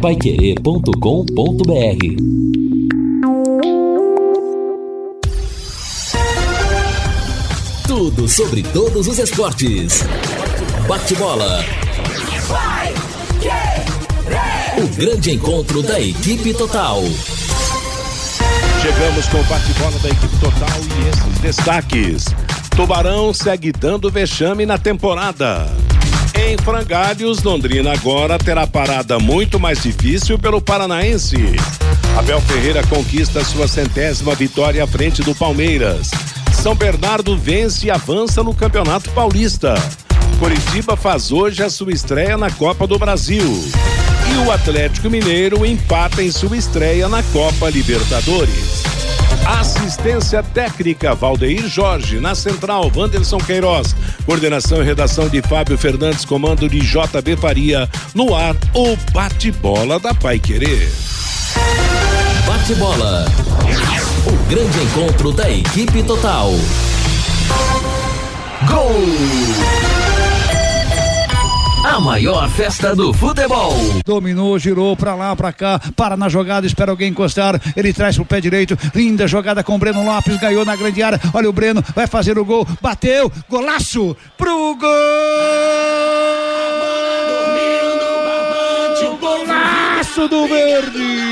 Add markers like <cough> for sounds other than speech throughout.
paiquerê.com.br Tudo sobre todos os esportes. Bate-bola. O grande encontro da equipe total. Chegamos com o bate-bola da equipe total e esses destaques. Tubarão segue dando vexame na temporada. Em Frangalhos, Londrina agora terá parada muito mais difícil pelo Paranaense. Abel Ferreira conquista sua centésima vitória à frente do Palmeiras. São Bernardo vence e avança no Campeonato Paulista. Curitiba faz hoje a sua estreia na Copa do Brasil. E o Atlético Mineiro empata em sua estreia na Copa Libertadores. Assistência técnica Valdeir Jorge, na central Wanderson Queiroz, coordenação e redação de Fábio Fernandes, comando de JB Faria, no ar o bate-bola da Pai Querer. Bate-bola. O grande encontro da equipe total. Gol! A maior festa do futebol. Dominou, girou pra lá, pra cá, para na jogada, espera alguém encostar. Ele traz pro pé direito. Linda jogada com o Breno Lopes, ganhou na grande área. Olha o Breno, vai fazer o gol. Bateu, golaço pro gol! Golaço do Verde!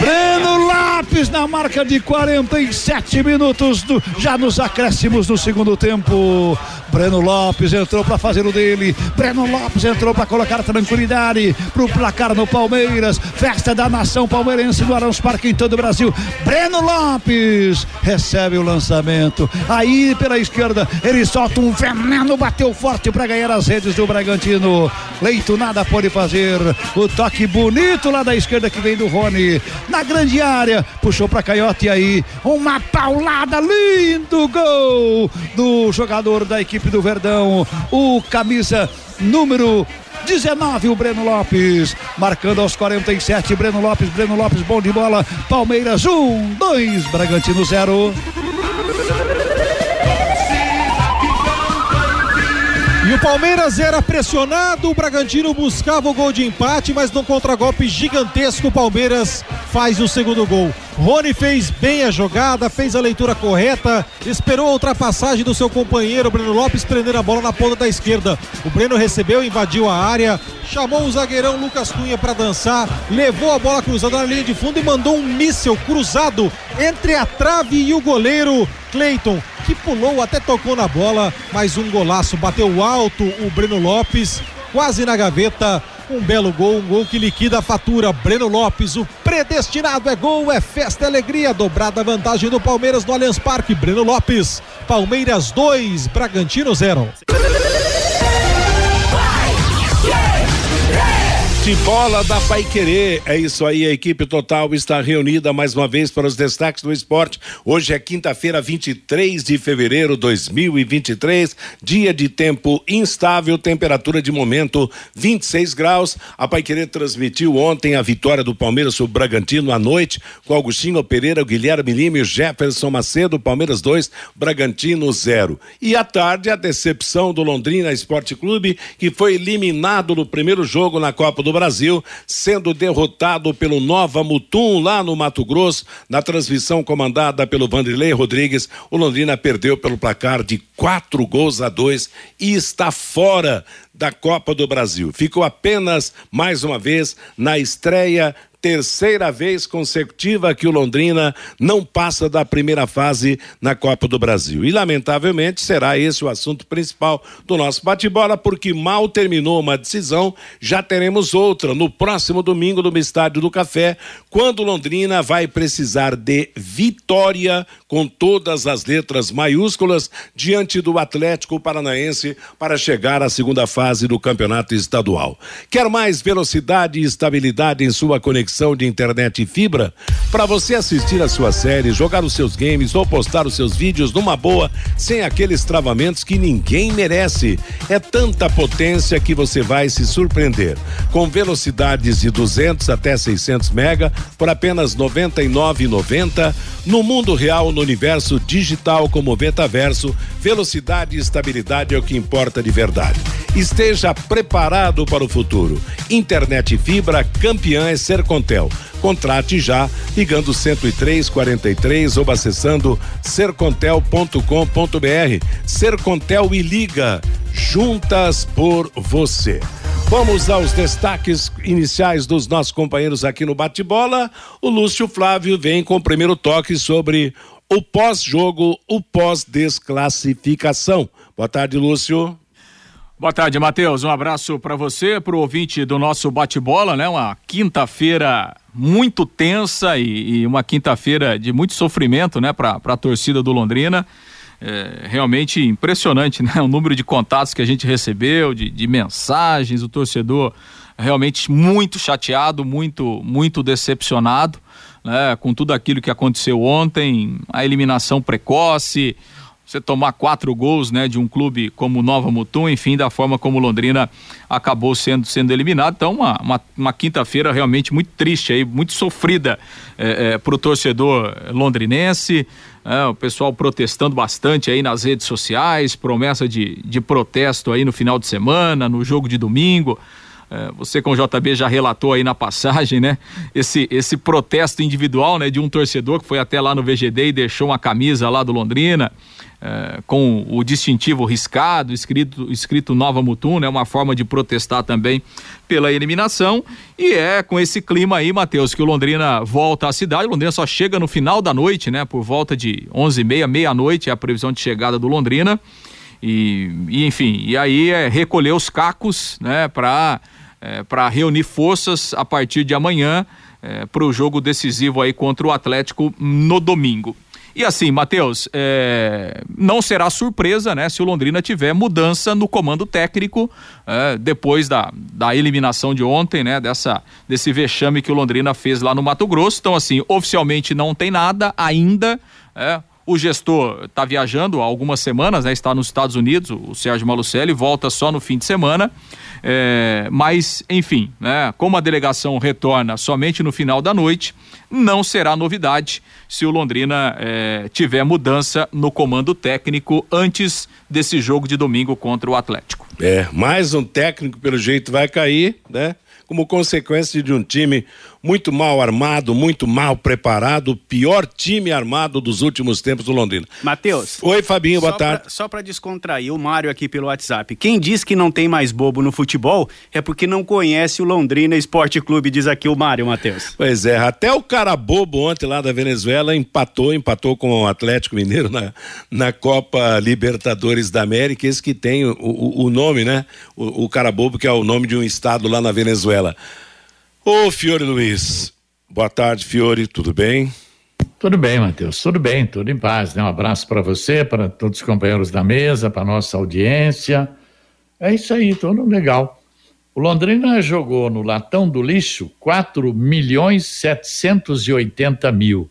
Breno Lopes na marca de 47 minutos, do, já nos acréscimos do segundo tempo. Breno Lopes entrou para fazer o dele. Breno Lopes entrou para colocar tranquilidade pro placar no Palmeiras. Festa da nação palmeirense no Arãos Parque em todo o Brasil. Breno Lopes recebe o lançamento. Aí pela esquerda ele solta um veneno, bateu forte para ganhar as redes do Bragantino. Leito nada pode fazer. O toque bonito lá da esquerda que vem do Rony na grande área, puxou para Caiote aí, uma paulada, lindo gol do jogador da equipe do Verdão, o camisa número 19, o Breno Lopes, marcando aos 47, Breno Lopes, Breno Lopes, bom de bola, Palmeiras 1, um, 2, Bragantino 0. O Palmeiras era pressionado, o Bragantino buscava o gol de empate, mas num contragolpe gigantesco, o Palmeiras faz o segundo gol. Rony fez bem a jogada, fez a leitura correta, esperou a ultrapassagem do seu companheiro Breno Lopes prender a bola na ponta da esquerda. O Breno recebeu, invadiu a área, chamou o zagueirão Lucas Cunha para dançar, levou a bola cruzada na linha de fundo e mandou um míssel cruzado entre a trave e o goleiro Cleiton que pulou, até tocou na bola, mas um golaço, bateu alto o Breno Lopes, quase na gaveta. Um belo gol, um gol que liquida a fatura. Breno Lopes, o predestinado é gol, é festa, é alegria. Dobrada vantagem do Palmeiras no Allianz Parque. Breno Lopes, Palmeiras 2, Bragantino 0. De bola da Pai Querer. É isso aí, a equipe total está reunida mais uma vez para os destaques do esporte. Hoje é quinta-feira, 23 de fevereiro de 2023, dia de tempo instável, temperatura de momento 26 graus. A Pai Querer transmitiu ontem a vitória do Palmeiras sobre o Bragantino à noite, com Agostinho Pereira, Guilherme Lima e Jefferson Macedo, Palmeiras 2, Bragantino 0. E à tarde, a decepção do Londrina Esporte Clube, que foi eliminado no primeiro jogo na Copa do Brasil, sendo derrotado pelo Nova Mutum lá no Mato Grosso, na transmissão comandada pelo Vanderlei Rodrigues. O Londrina perdeu pelo placar de quatro gols a dois e está fora da Copa do Brasil. Ficou apenas mais uma vez na estreia terceira vez consecutiva que o Londrina não passa da primeira fase na Copa do Brasil. E, lamentavelmente, será esse o assunto principal do nosso bate-bola, porque mal terminou uma decisão, já teremos outra no próximo domingo no Estádio do Café, quando Londrina vai precisar de vitória com todas as letras maiúsculas diante do Atlético Paranaense para chegar à segunda fase do campeonato estadual. Quer mais velocidade e estabilidade em sua conexão de internet e fibra? Para você assistir a sua série, jogar os seus games ou postar os seus vídeos numa boa, sem aqueles travamentos que ninguém merece. É tanta potência que você vai se surpreender. Com velocidades de 200 até 600 mega por apenas R$ 99,90 no mundo real no universo digital como metaverso, velocidade e estabilidade é o que importa de verdade. Esteja preparado para o futuro. Internet fibra campeã é Contrate já ligando 10343 ou acessando sercontel.com.br. Sercontel e liga juntas por você. Vamos aos destaques iniciais dos nossos companheiros aqui no bate-bola. O Lúcio Flávio vem com o primeiro toque sobre o pós-jogo, o pós-desclassificação. Boa tarde, Lúcio. Boa tarde, Matheus. Um abraço para você, para o ouvinte do nosso bate-bola, né? Uma quinta-feira muito tensa e, e uma quinta-feira de muito sofrimento, né, para a torcida do Londrina. É, realmente impressionante, né? <laughs> O número de contatos que a gente recebeu, de, de mensagens, o torcedor realmente muito chateado, muito, muito decepcionado, né? Com tudo aquilo que aconteceu ontem, a eliminação precoce, você tomar quatro gols né, de um clube como Nova Mutum, enfim, da forma como Londrina acabou sendo, sendo eliminado. Então, uma, uma, uma quinta-feira realmente muito triste, aí, muito sofrida é, é, para o torcedor londrinense. É, o pessoal protestando bastante aí nas redes sociais, promessa de, de protesto aí no final de semana, no jogo de domingo. É, você com o JB já relatou aí na passagem, né? Esse, esse protesto individual, né? De um torcedor que foi até lá no VGD e deixou uma camisa lá do Londrina é, com o distintivo riscado, escrito, escrito Nova Mutum, né? Uma forma de protestar também pela eliminação. E é com esse clima aí, Matheus, que o Londrina volta à cidade. O Londrina só chega no final da noite, né? Por volta de 11h30, meia-noite é a previsão de chegada do Londrina. E, e, enfim, e aí é recolher os cacos, né, para é, para reunir forças a partir de amanhã é, para o jogo decisivo aí contra o Atlético no domingo. E assim, Matheus, é, não será surpresa, né, se o Londrina tiver mudança no comando técnico é, depois da, da eliminação de ontem, né, dessa, desse vexame que o Londrina fez lá no Mato Grosso. Então, assim, oficialmente não tem nada ainda. É, o gestor está viajando há algumas semanas, né, está nos Estados Unidos, o Sérgio Malucelli, volta só no fim de semana. É, mas, enfim, né, como a delegação retorna somente no final da noite, não será novidade se o Londrina é, tiver mudança no comando técnico antes desse jogo de domingo contra o Atlético. É, mais um técnico pelo jeito vai cair, né? Como consequência de um time muito mal armado, muito mal preparado, o pior time armado dos últimos tempos do Londrina. Matheus. Oi, Fabinho, boa tarde. Pra, só para descontrair, o Mário aqui pelo WhatsApp. Quem diz que não tem mais bobo no futebol é porque não conhece o Londrina Esporte Clube, diz aqui o Mário, Matheus. Pois é, até o cara bobo ontem lá da Venezuela empatou, empatou com o Atlético Mineiro na, na Copa Libertadores da América, esse que tem o, o, o nome, né? O, o cara bobo que é o nome de um estado lá na Venezuela. Ô, Fiore Luiz. Boa tarde, Fiore, tudo bem? Tudo bem, Matheus, tudo bem, tudo em paz. Né? Um abraço para você, para todos os companheiros da mesa, para nossa audiência. É isso aí, tudo legal. O Londrina jogou no latão do lixo 4 milhões 780 mil,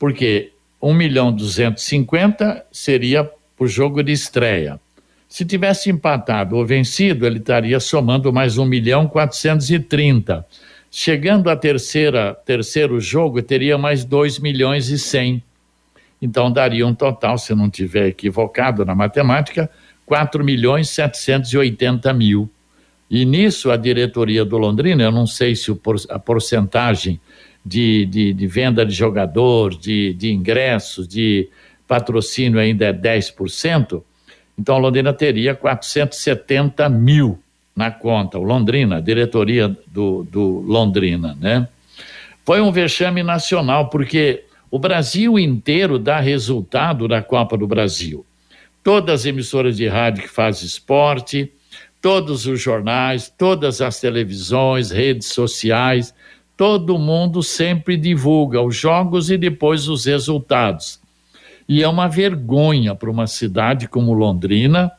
porque 1 milhão 250 seria o jogo de estreia. Se tivesse empatado ou vencido, ele estaria somando mais 1 milhão 430 Chegando a terceira, terceiro jogo, teria mais 2 milhões e 100. Então daria um total, se não tiver equivocado na matemática, 4 milhões 780 mil. E nisso a diretoria do Londrina, eu não sei se a porcentagem de, de, de venda de jogador, de, de ingressos, de patrocínio ainda é 10%, então Londrina teria 470 mil na conta, o Londrina, a diretoria do, do Londrina, né? Foi um vexame nacional, porque o Brasil inteiro dá resultado na Copa do Brasil. Todas as emissoras de rádio que fazem esporte, todos os jornais, todas as televisões, redes sociais, todo mundo sempre divulga os jogos e depois os resultados. E é uma vergonha para uma cidade como Londrina,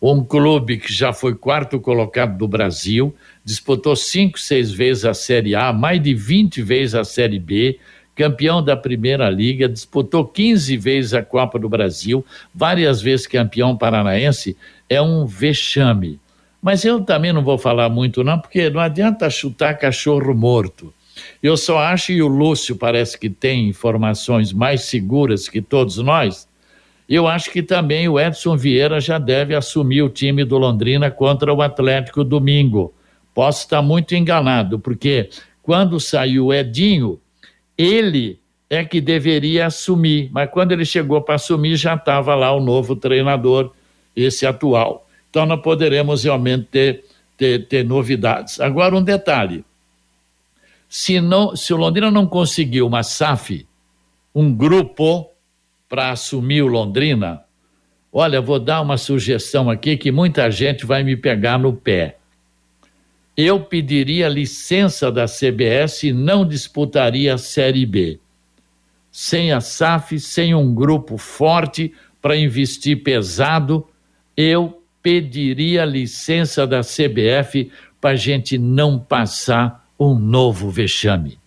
um clube que já foi quarto colocado do Brasil, disputou cinco, seis vezes a Série A, mais de 20 vezes a Série B, campeão da Primeira Liga, disputou 15 vezes a Copa do Brasil, várias vezes campeão paranaense, é um vexame. Mas eu também não vou falar muito, não, porque não adianta chutar cachorro morto. Eu só acho, e o Lúcio parece que tem informações mais seguras que todos nós, Eu acho que também o Edson Vieira já deve assumir o time do Londrina contra o Atlético domingo. Posso estar muito enganado, porque quando saiu o Edinho, ele é que deveria assumir, mas quando ele chegou para assumir já estava lá o novo treinador, esse atual. Então nós poderemos realmente ter, ter, ter novidades. Agora um detalhe, se, não, se o Londrina não conseguiu uma SAF, um grupo para assumir o Londrina, olha, vou dar uma sugestão aqui que muita gente vai me pegar no pé. Eu pediria licença da CBS e não disputaria a Série B. Sem a SAF, sem um grupo forte para investir pesado, eu pediria licença da CBF para a gente não passar um novo vexame.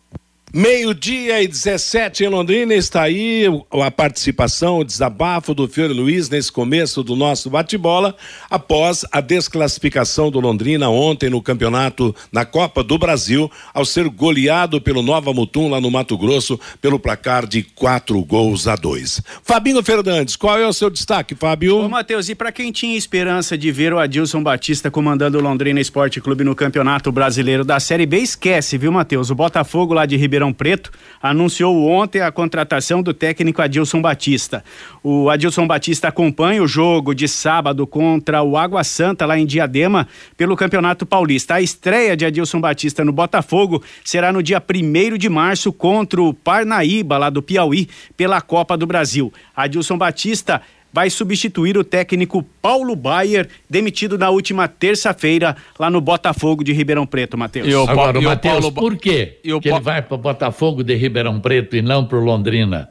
Meio-dia e 17 em Londrina está aí a participação, o desabafo do Fiore Luiz nesse começo do nosso bate-bola, após a desclassificação do Londrina ontem no campeonato na Copa do Brasil, ao ser goleado pelo Nova Mutum lá no Mato Grosso pelo placar de quatro gols a dois. Fabinho Fernandes, qual é o seu destaque, Fábio? Ô, Matheus, e para quem tinha esperança de ver o Adilson Batista comandando o Londrina Esporte Clube no Campeonato Brasileiro da Série B, esquece, viu, Matheus? O Botafogo lá de Ribeirão Ribeirão Preto anunciou ontem a contratação do técnico Adilson Batista. O Adilson Batista acompanha o jogo de sábado contra o Água Santa lá em Diadema pelo Campeonato Paulista. A estreia de Adilson Batista no Botafogo será no dia 1 de março contra o Parnaíba lá do Piauí pela Copa do Brasil. Adilson Batista vai substituir o técnico Paulo Baier, demitido na última terça-feira lá no Botafogo de Ribeirão Preto, Matheus. Agora, o Matheus, Paulo... por quê que ele vai para o Botafogo de Ribeirão Preto e não para o Londrina?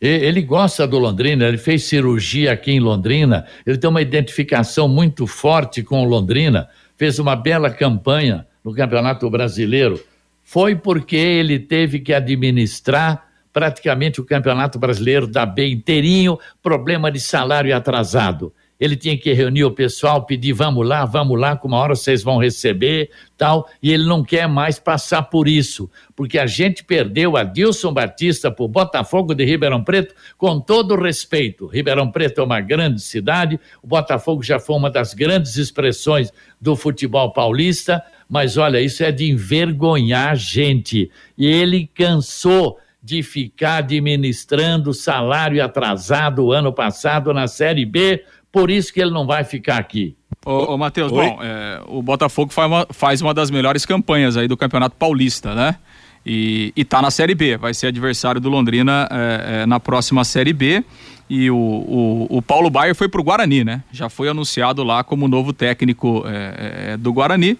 Ele gosta do Londrina, ele fez cirurgia aqui em Londrina, ele tem uma identificação muito forte com o Londrina, fez uma bela campanha no Campeonato Brasileiro. Foi porque ele teve que administrar praticamente o Campeonato Brasileiro da B inteirinho, problema de salário atrasado. Ele tinha que reunir o pessoal, pedir, vamos lá, vamos lá, com uma hora vocês vão receber, tal, e ele não quer mais passar por isso, porque a gente perdeu a Dilson Batista por Botafogo de Ribeirão Preto, com todo respeito. Ribeirão Preto é uma grande cidade, o Botafogo já foi uma das grandes expressões do futebol paulista, mas olha, isso é de envergonhar a gente. E ele cansou de ficar administrando salário atrasado o ano passado na Série B, por isso que ele não vai ficar aqui. Ô, ô Matheus, bom, é, o Botafogo faz uma, faz uma das melhores campanhas aí do Campeonato Paulista, né? E, e tá na Série B, vai ser adversário do Londrina é, é, na próxima Série B. E o, o, o Paulo Baier foi pro Guarani, né? Já foi anunciado lá como novo técnico é, é, do Guarani.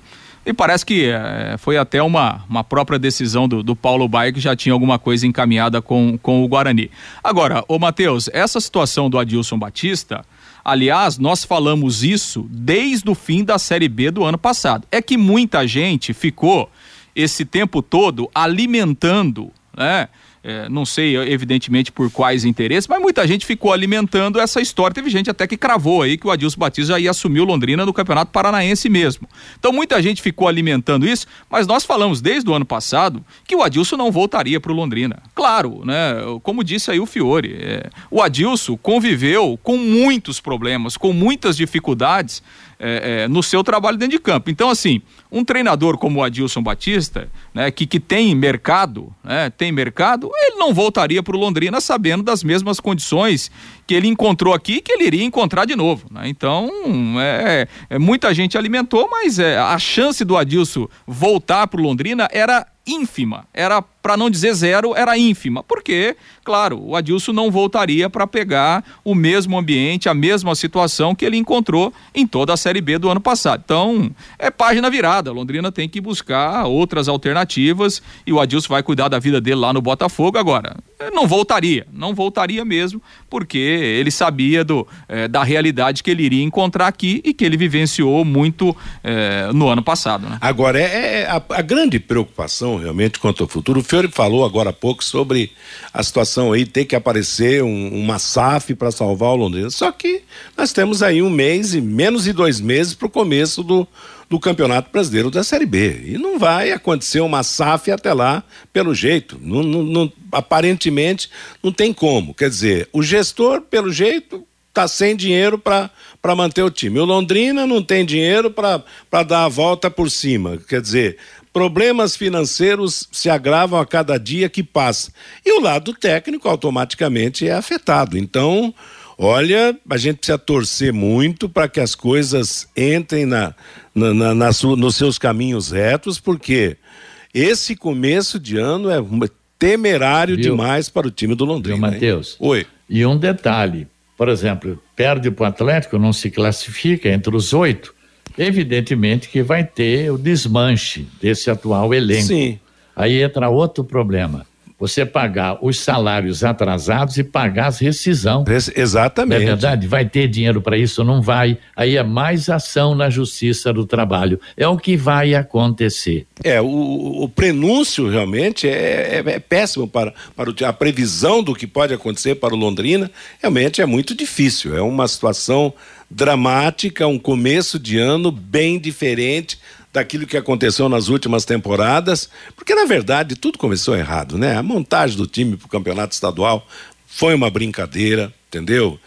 E parece que é, foi até uma, uma própria decisão do, do Paulo Baia que já tinha alguma coisa encaminhada com, com o Guarani. Agora, ô Matheus, essa situação do Adilson Batista, aliás, nós falamos isso desde o fim da Série B do ano passado. É que muita gente ficou esse tempo todo alimentando, né? É, não sei, evidentemente, por quais interesses, mas muita gente ficou alimentando essa história. Teve gente até que cravou aí que o Adilson Batista já ia assumir o Londrina no Campeonato Paranaense mesmo. Então muita gente ficou alimentando isso, mas nós falamos desde o ano passado que o Adilson não voltaria para o Londrina. Claro, né? Como disse aí o Fiore, é, o Adilson conviveu com muitos problemas, com muitas dificuldades é, é, no seu trabalho dentro de campo. Então, assim, um treinador como o Adilson Batista, né, que, que tem mercado, né, tem mercado, ele não voltaria para o Londrina sabendo das mesmas condições que ele encontrou aqui que ele iria encontrar de novo. Né? Então, é, é, muita gente alimentou, mas é, a chance do Adilson voltar para o Londrina era ínfima, era para não dizer zero, era ínfima, porque, claro, o Adilson não voltaria para pegar o mesmo ambiente, a mesma situação que ele encontrou em toda a Série B do ano passado. Então, é página virada. Londrina tem que buscar outras alternativas e o Adilson vai cuidar da vida dele lá no Botafogo agora. Não voltaria, não voltaria mesmo, porque ele sabia do, é, da realidade que ele iria encontrar aqui e que ele vivenciou muito é, no ano passado. Né? Agora, é, é a, a grande preocupação realmente quanto ao futuro. O Fiore falou agora há pouco sobre a situação aí, ter que aparecer um, uma SAF para salvar o Londrina. Só que nós temos aí um mês e menos de dois meses para o começo do, do Campeonato Brasileiro da Série B. E não vai acontecer uma SAF até lá, pelo jeito. Não, não, não, aparentemente não tem como. Quer dizer, o gestor, pelo jeito, está sem dinheiro para manter o time. O Londrina não tem dinheiro para dar a volta por cima. Quer dizer, problemas financeiros se agravam a cada dia que passa. E o lado técnico automaticamente é afetado. Então, olha, a gente precisa torcer muito para que as coisas entrem na, na, na, na nos seus caminhos retos, porque esse começo de ano é temerário Viu? demais para o time do Londrina. Viu, Matheus? Oi. E um detalhe, por exemplo, perde para o Atlético, não se classifica entre os oito, evidentemente que vai ter o desmanche desse atual elenco. Sim. Aí entra outro problema você pagar os salários atrasados e pagar as rescisão. Exatamente. Não é verdade? Vai ter dinheiro para isso? Não vai. Aí é mais ação na Justiça do Trabalho. É o que vai acontecer. É, o, o prenúncio realmente é, é, é, péssimo para, para o, a previsão do que pode acontecer para o Londrina. Realmente é muito difícil. É uma situação dramática, um começo de ano bem diferente daquilo que aconteceu nas últimas temporadas, porque na verdade tudo começou errado, né? A montagem do time para o campeonato estadual foi uma brincadeira, entendeu?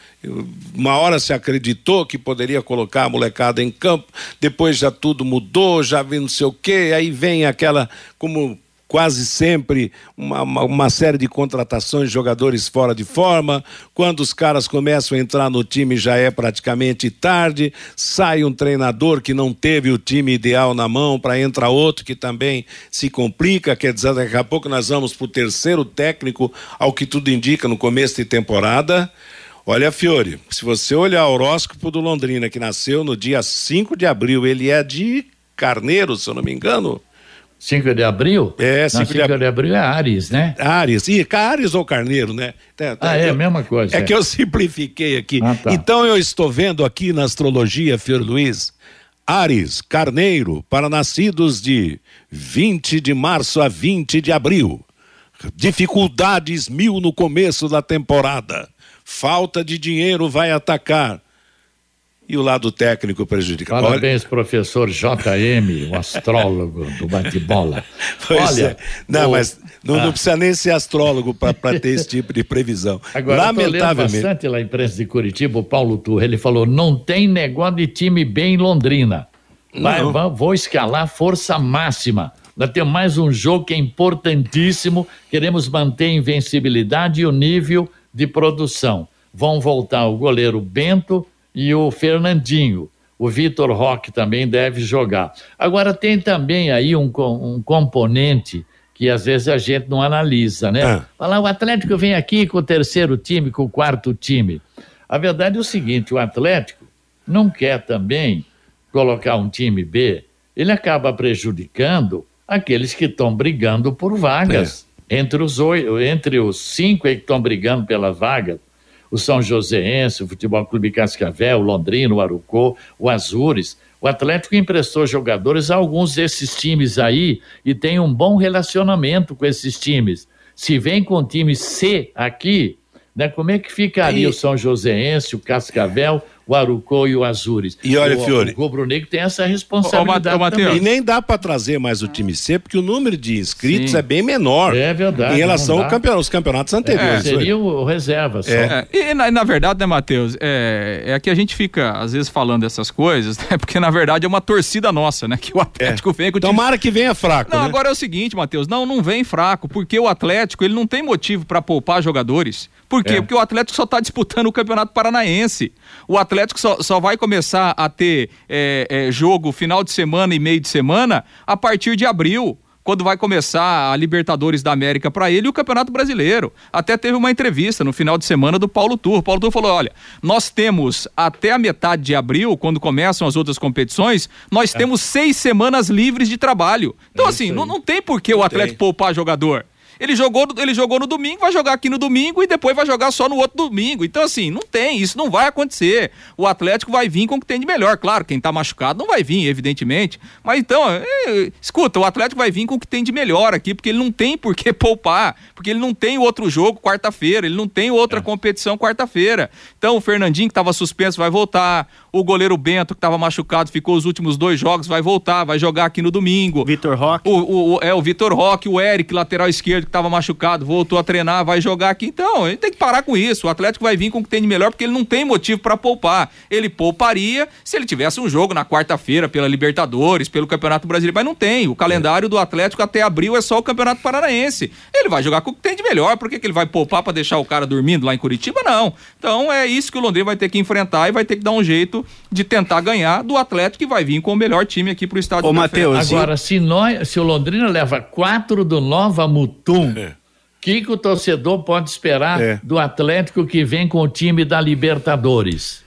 Uma hora se acreditou que poderia colocar a molecada em campo, depois já tudo mudou, já vem não sei o quê, aí vem aquela, como quase sempre uma, uma, uma, série de contratações de jogadores fora de forma. Quando os caras começam a entrar no time já é praticamente tarde. Sai um treinador que não teve o time ideal na mão para entrar outro que também se complica. Quer dizer, daqui a pouco nós vamos para o terceiro técnico, ao que tudo indica no começo de temporada. Olha, Fiore, se você olhar o horóscopo do Londrina, que nasceu no dia 5 de abril, ele é de Carneiro, se eu não me engano. 5 de abril? É, 5 de, ab... de, abril é Ares, né? Ares, e Ares ou Carneiro, né? É, ah, é a mesma coisa. É, é, que eu simplifiquei aqui. Ah, tá. Então eu estou vendo aqui na astrologia, Fior Luiz, Ares, Carneiro, para nascidos de 20 de março a 20 de abril. Dificuldades mil no começo da temporada. Falta de dinheiro vai atacar e o lado técnico prejudica. Parabéns, Olha... professor JM, o astrólogo do bate-bola. <laughs> Olha, é. não, o... mas não, ah. não, precisa nem ser astrólogo para ter esse tipo de previsão. Agora, Lamentavelmente. Eu bastante lá a imprensa de Curitiba, o Paulo Turra, ele falou: não tem negócio de time bem em Londrina. Vai, vai, vou escalar força máxima. Nós temos mais um jogo que é importantíssimo. Queremos manter a invencibilidade e o nível de produção. Vão voltar o goleiro Bento e o Fernandinho. O Vitor Roque também deve jogar. Agora, tem também aí um, um componente que às vezes a gente não analisa, né? É. Falar, o Atlético vem aqui com o terceiro time, com o quarto time. A verdade é o seguinte: o Atlético não quer também colocar um time B, ele acaba prejudicando aqueles que estão brigando por vagas. É. Entre, os, entre os cinco que estão brigando pela vaga, o São Joséense, o Futebol Clube Cascavel, o Londrino, o Arucô, o Azures. O Atlético emprestou jogadores a alguns desses times aí e tem um bom relacionamento com esses times. Se vem com o time C aqui, né, como é que ficaria e... o São Joséense, o Cascavel, o Arucó e o Azures. E olha, o, Fiore. O Rubro Negro tem essa responsabilidade. Ô, Mateus. E nem dá para trazer mais o time C, porque o número de inscritos Sim. é bem menor. É verdade. Em relação aos campeonatos, campeonatos anteriores. É, seria o reserva só. É. E na, na, verdade, né, Matheus? É, é que a gente fica, às vezes, falando essas coisas, <laughs> né, porque na verdade é uma torcida nossa, né? Que o Atlético é. vem com o time... Tomara que venha fraco. Não, né? agora é o seguinte, Matheus. Não, não vem fraco, porque o Atlético ele não tem motivo para poupar jogadores. Por quê? É. Porque o Atlético só está disputando o Campeonato Paranaense. O Atlético só, só vai começar a ter é, é, jogo final de semana e meio de semana a partir de abril quando vai começar a Libertadores da América para ele e o Campeonato Brasileiro. Até teve uma entrevista no final de semana do Paulo Tur. O Paulo Tur falou: olha, nós temos até a metade de abril, quando começam as outras competições, nós é. temos seis semanas livres de trabalho. Então, é assim, não, não tem por que o Atlético poupar jogador. Ele jogou, ele jogou no domingo, vai jogar aqui no domingo e depois vai jogar só no outro domingo. Então, assim, não tem, isso não vai acontecer. O Atlético vai vir com o que tem de melhor. Claro, quem tá machucado não vai vir, evidentemente. Mas então, é, escuta, o Atlético vai vir com o que tem de melhor aqui, porque ele não tem por que <laughs> poupar, porque ele não tem outro jogo quarta-feira, ele não tem outra é. competição quarta-feira. Então, o Fernandinho, que estava suspenso, vai voltar. O goleiro Bento, que estava machucado, ficou os últimos dois jogos, vai voltar, vai jogar aqui no domingo. Vitor Roque. O, o, o- é o Vitor Roque, o Eric, lateral esquerdo, que estava machucado, voltou a treinar, vai jogar aqui. Então, gente tem que parar com isso. O Atlético vai vir com o que tem de melhor, porque ele não tem motivo para poupar. Ele pouparia se ele tivesse um jogo na quarta-feira pela Libertadores, pelo Campeonato Brasileiro, mas não tem. O calendário do Atlético até abril é só o Campeonato Paranaense. Ele vai jogar com o que tem de melhor. Por que, que ele vai poupar para deixar o cara dormindo lá em Curitiba? Não. Então é isso que o Londrina vai ter que enfrentar e vai ter que dar um jeito de tentar ganhar do Atlético que vai vir com o melhor time aqui pro estádio Ô, do. Matheus, Agora, se, nós, se o Londrina leva quatro do Nova Mutum, o É. que, que o torcedor pode esperar É. do Atlético que vem com o time da Libertadores?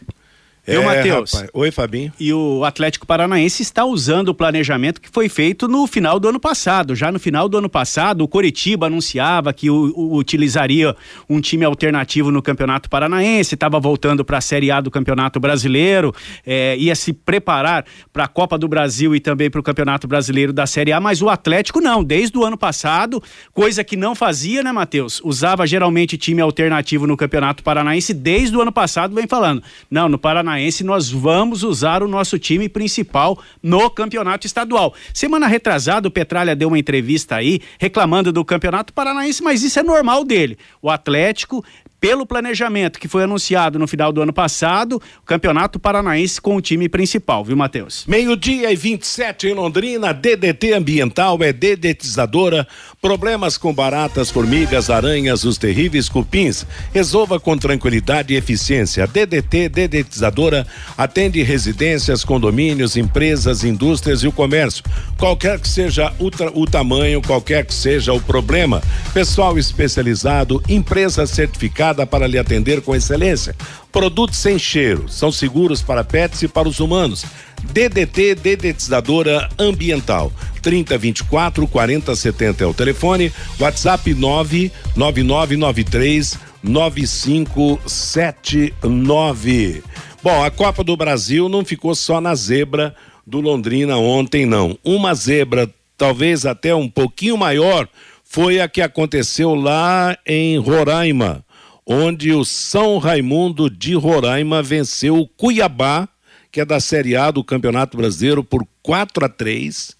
Matheus? É, rapaz. Oi, Fabinho. E o Atlético Paranaense está usando o planejamento que foi feito no final do ano passado. Já no final do ano passado, o Coritiba anunciava que o, o- utilizaria um time alternativo no Campeonato Paranaense, estava voltando para a Série A do Campeonato Brasileiro, eh, ia se preparar para a Copa do Brasil e também para o Campeonato Brasileiro da Série A, mas o Atlético não, desde o ano passado, coisa que não fazia, né, Matheus? Usava geralmente time alternativo no Campeonato Paranaense, desde o ano passado vem falando. Não, no Paranaense nós vamos usar o nosso time principal no Campeonato Estadual. Semana retrasada, o Petralha deu uma entrevista aí reclamando do Campeonato Paranaense, mas isso é normal dele. O Atlético pelo planejamento que foi anunciado no final do ano passado, o Campeonato Paranaense com o time principal, viu, Matheus? Meio-dia e 27 em Londrina, DDT Ambiental é dedetizadora. Problemas com baratas, formigas, aranhas, os terríveis cupins. Resolva com tranquilidade e eficiência. DDT Dedetizadora atende residências, condomínios, empresas, indústrias e o comércio. Qualquer que seja o, o tamanho, qualquer que seja o problema. Pessoal especializado, empresa certificada para lhe atender com excelência. Produtos sem cheiro, são seguros para pets e para os humanos. DDT Dedetizadora Ambiental. 3024 4070 é o telefone. WhatsApp 99993 9579. Bom, a Copa do Brasil não ficou só na zebra do Londrina ontem, não. Uma zebra, talvez até um pouquinho maior, foi a que aconteceu lá em Roraima, onde o São Raimundo de Roraima venceu o Cuiabá, que é da Série A do Campeonato Brasileiro, por 4 a 3.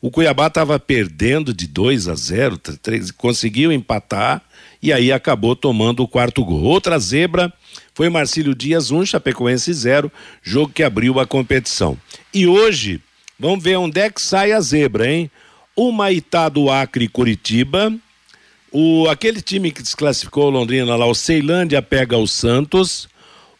O Cuiabá estava perdendo de 2 a 0, 3, conseguiu empatar e aí acabou tomando o quarto gol. Outra zebra foi Marcílio Dias 1, Chapecoense 0, jogo que abriu a competição. E hoje, vamos ver onde é que sai a zebra, hein? O Maitá do Acre Curitiba, o, aquele time que desclassificou Londrina lá, o Ceilândia pega o Santos,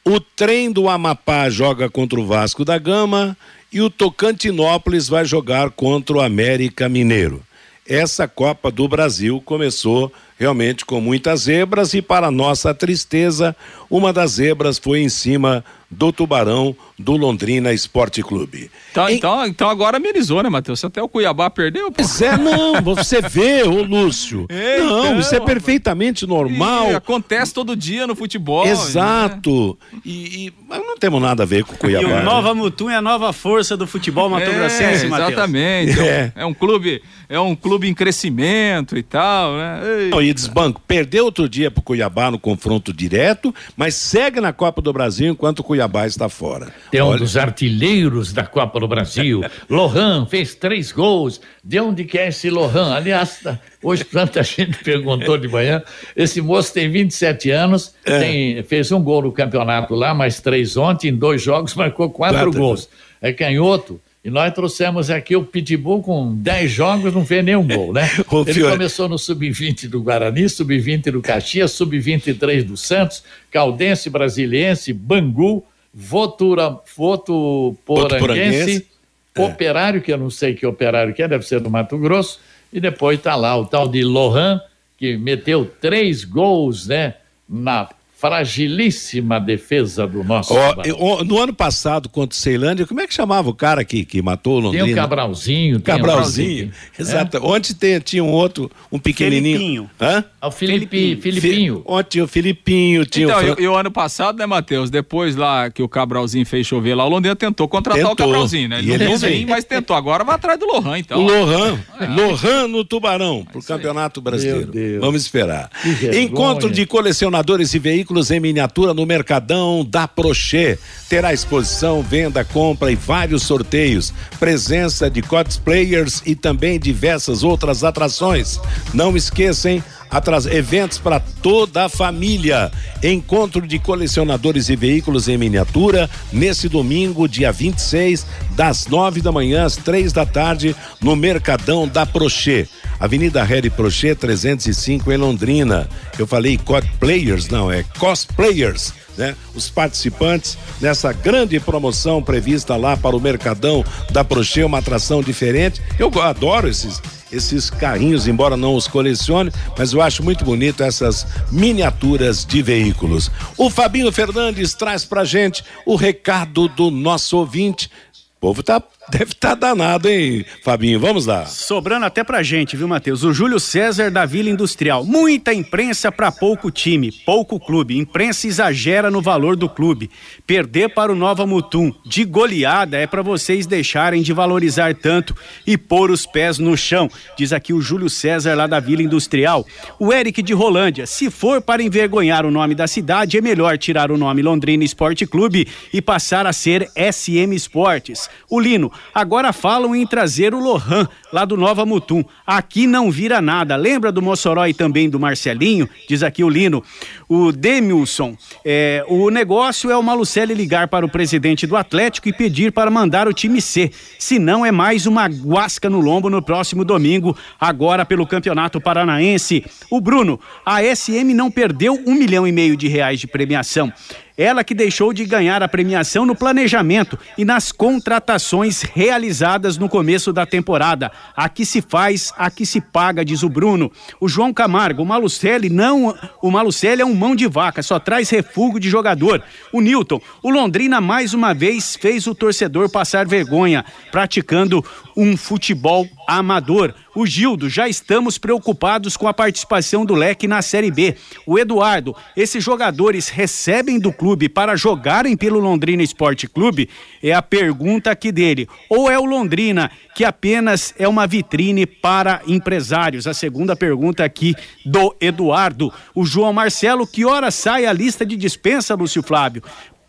o trem do Amapá joga contra o Vasco da Gama e o Tocantinópolis vai jogar contra o América Mineiro. Essa Copa do Brasil começou realmente com muitas zebras e para nossa tristeza, uma das zebras foi em cima do Tubarão do Londrina Esporte Clube. Então, Em- então, então agora amenizou, né, Matheus? Se até o Cuiabá perdeu, pô. Pois é, não, você vê, ô Lúcio. É, <laughs> não, então, isso é perfeitamente normal. Ih, acontece todo dia no futebol. né? Exato. E, e- mas não temos nada a ver com o Cuiabá. E o né? Nova Mutum é a nova força do futebol Mato É, Matheus. exatamente. É. É. um- É um clube, é um clube em crescimento e tal, né? Ei. Não, e desbanco. Perdeu outro dia pro Cuiabá no confronto direto, mas segue na Copa do Brasil enquanto o Cuiabá está fora. Tem um Olha, dos artilheiros da Copa do Brasil. <laughs> Lohan fez três gols. De onde que é esse Lohan? Aliás, tá- hoje tanta <laughs> gente perguntou de manhã. Esse moço tem 27 anos, É. tem- fez um gol no campeonato lá, mais três ontem, em dois jogos, marcou quatro Quatro. gols. É canhoto. E nós trouxemos aqui o Pitbull com 10 jogos, não fez nenhum gol, né? <laughs> Ô, Ele Fiore. começou no Sub-20 do Guarani, Sub-20 do Caxias, Sub-23 do Santos, Caldense, Brasiliense, Bangu, Votura, Votuporanguense, Votuporanguense, é. Operário, que eu não sei que operário que é, deve ser do Mato Grosso, e depois está lá o tal de Lohan, que meteu três gols, né, na fragilíssima defesa do nosso ó, no ano passado, contra o Ceilândia, como é que chamava o cara que, que matou o Tem Londrina? o Cabralzinho, tem o Cabralzinho. É? Exato. Ontem tem- tinha um outro, um pequenininho. Felipinho. Hã? Ah, O. Filipinho. Fi- Ontem tinha o Filipinho, tinha Então, o e, Fran... e o ano passado, né, Matheus? Depois lá que o Cabralzinho fez chover lá, o Londrina tentou contratar o Tentou. Cabralzinho, né? Ele ele não vem, vem. mas tentou. Agora vai atrás do Lohan, então. O Lohan, Lohan no Tubarão, pro aí. Campeonato Brasileiro. Deus. Vamos esperar. Encontro de colecionadores e veículos veículos em miniatura no Mercadão da Prochê. Terá exposição, venda, compra e vários sorteios. Presença de cosplayers e também diversas outras atrações. Não esqueçam Atras, eventos para toda a família. Encontro de colecionadores e veículos em miniatura nesse domingo, dia 26, das nove da manhã às três da tarde, no Mercadão da Prochê. Avenida Harry Prochê 305 em Londrina. Eu falei cosplayers, não, é cosplayers. Né? Os participantes nessa grande promoção prevista lá para o Mercadão da Prochê, uma atração diferente. Eu adoro esses esses carrinhos, embora não os colecione, mas eu acho muito bonito essas miniaturas de veículos. O Fabinho Fernandes traz pra gente o recado do nosso ouvinte. O povo tá Deve estar tá danado, hein, Fabinho? Vamos lá. Sobrando até pra gente, viu, Matheus? O Júlio César da Vila Industrial. Muita imprensa para pouco time, pouco clube. Imprensa exagera no valor do clube. Perder para o Nova Mutum de goleada é para vocês deixarem de valorizar tanto e pôr os pés no chão. Diz aqui o Júlio César lá da Vila Industrial. O Eric de Rolândia. Se for para envergonhar o nome da cidade, é melhor tirar o nome Londrina Esporte Clube e passar a ser SM Esportes. O Lino. Agora falam em trazer o Lohan, lá do Nova Mutum. Aqui não vira nada. Lembra do Mossoró e também do Marcelinho? Diz aqui o Lino. O Demilson. É, o negócio é o Malucelli ligar para o presidente do Atlético e pedir para mandar o time C. Se não, é mais uma guasca no lombo no próximo domingo, agora pelo Campeonato Paranaense. O Bruno. A SM não perdeu um milhão e meio de reais de premiação. Ela que deixou de ganhar a premiação no planejamento e nas contratações realizadas no começo da temporada. Aqui se faz, aqui se paga, diz o Bruno. O João Camargo, o Malucelli não, o Malucelli é um mão de vaca, só traz refúgio de jogador. O Newton, o Londrina mais uma vez fez o torcedor passar vergonha, praticando um futebol amador. O Gildo, já estamos preocupados com a participação do Leque na Série B. O Eduardo, esses jogadores recebem do clube para jogarem pelo Londrina Esporte Clube? É a pergunta aqui dele. Ou é o Londrina que apenas é uma vitrine para empresários? A segunda pergunta aqui do Eduardo. O João Marcelo, que hora sai a lista de dispensa, Lúcio Flávio?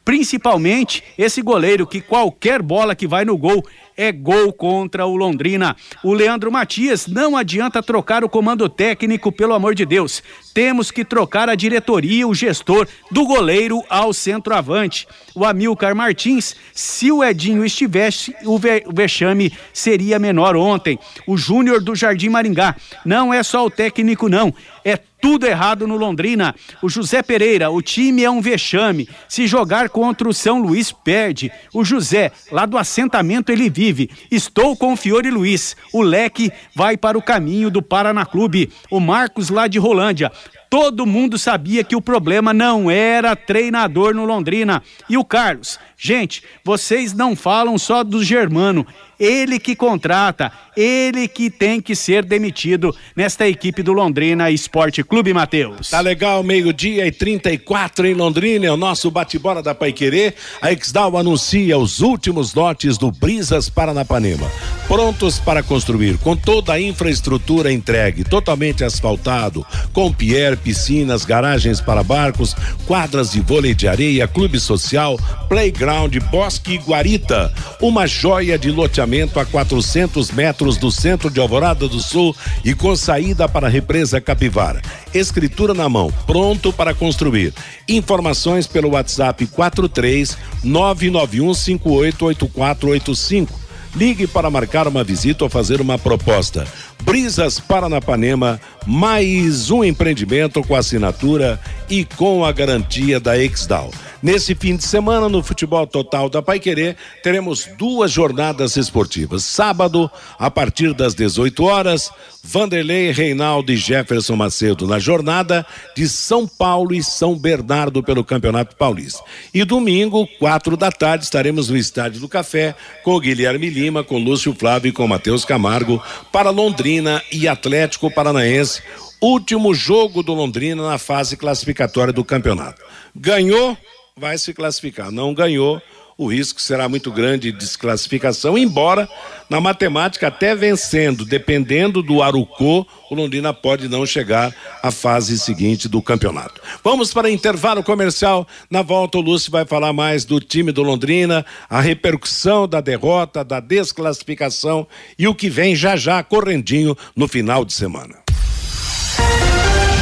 Principalmente esse goleiro que qualquer bola que vai no gol é gol contra o Londrina. O Leandro Matias não adianta trocar o comando técnico, pelo amor de Deus. Temos que trocar a diretoria, o gestor, do goleiro ao centroavante. O Amilcar Martins, se o Edinho estivesse, o vexame seria menor ontem. O Júnior do Jardim Maringá, não é só o técnico, não. É tudo errado no Londrina. O José Pereira, o time é um vexame. Se jogar contra o São Luís, perde. O José, lá do assentamento, ele vive. Estou com o Fiore Luiz. O leque vai para o caminho do Paraná Clube. O Marcos, lá de Rolândia. Todo mundo sabia que o problema não era treinador no Londrina. E o Carlos? Gente, vocês não falam só do Germano ele que contrata, ele que tem que ser demitido nesta equipe do Londrina Esporte Clube, Matheus. Tá legal, meio-dia e 34 em Londrina, é o nosso bate-bola da Paiquerê. A Exdal anuncia os últimos lotes do Brisas Paranapanema. Prontos para construir, com toda a infraestrutura entregue, totalmente asfaltado, com pier, piscinas, garagens para barcos, quadras de vôlei de areia, clube social, playground, bosque e guarita. Uma joia de loteamento a 400 metros do centro de Alvorada do Sul e com saída para a represa Capivara. Escritura na mão, pronto para construir. Informações pelo WhatsApp 43 991 588485. Ligue para marcar uma visita ou fazer uma proposta. Brisas Paranapanema, mais um empreendimento com assinatura e com a garantia da Exdal. Nesse fim de semana, no Futebol Total da Paiquerê, teremos duas jornadas esportivas. Sábado, a partir das 18 horas, Vanderlei, Reinaldo e Jefferson Macedo na jornada de São Paulo e São Bernardo pelo Campeonato Paulista. E domingo, quatro da tarde, estaremos no Estádio do Café com Guilherme Lima, com Lúcio Flávio e com Matheus Camargo para Londrina e Atlético Paranaense. Último jogo do Londrina na fase classificatória do campeonato. Ganhou vai se classificar. Não ganhou, o risco será muito grande de desclassificação, embora na matemática, até vencendo, dependendo do Arucô, o Londrina pode não chegar à fase seguinte do campeonato. Vamos para intervalo comercial. Na volta, o Lúcio vai falar mais do time do Londrina, a repercussão da derrota, da desclassificação e o que vem já já correndinho no final de semana.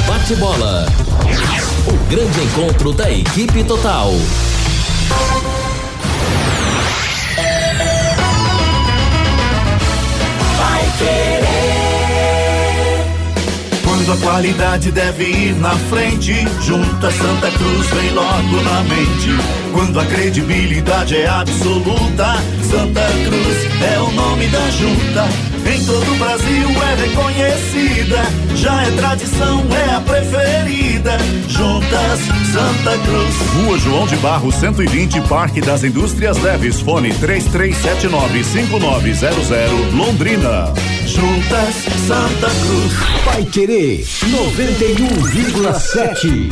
Bate bola. O grande encontro da equipe total. Yeah. Quando a qualidade deve ir na frente, junta Santa Cruz vem logo na mente. Quando a credibilidade é absoluta, Santa Cruz é o nome da junta. Em todo o Brasil é reconhecida, já é tradição, é a preferida. Juntas Santa Cruz. Rua João de Barro 120, Parque das Indústrias Leves, fone 33795900, Londrina. Juntas Santa Cruz. Vai querer 91,7.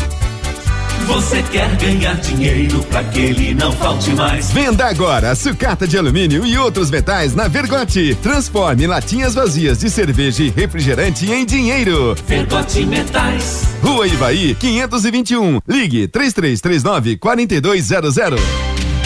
Você quer ganhar dinheiro para que ele não falte mais? Venda agora sucata de alumínio e outros metais na Vergote. Transforme latinhas vazias de cerveja e refrigerante em dinheiro. Vergote Metais. Rua Ivaí, 521. Ligue 3339 4200.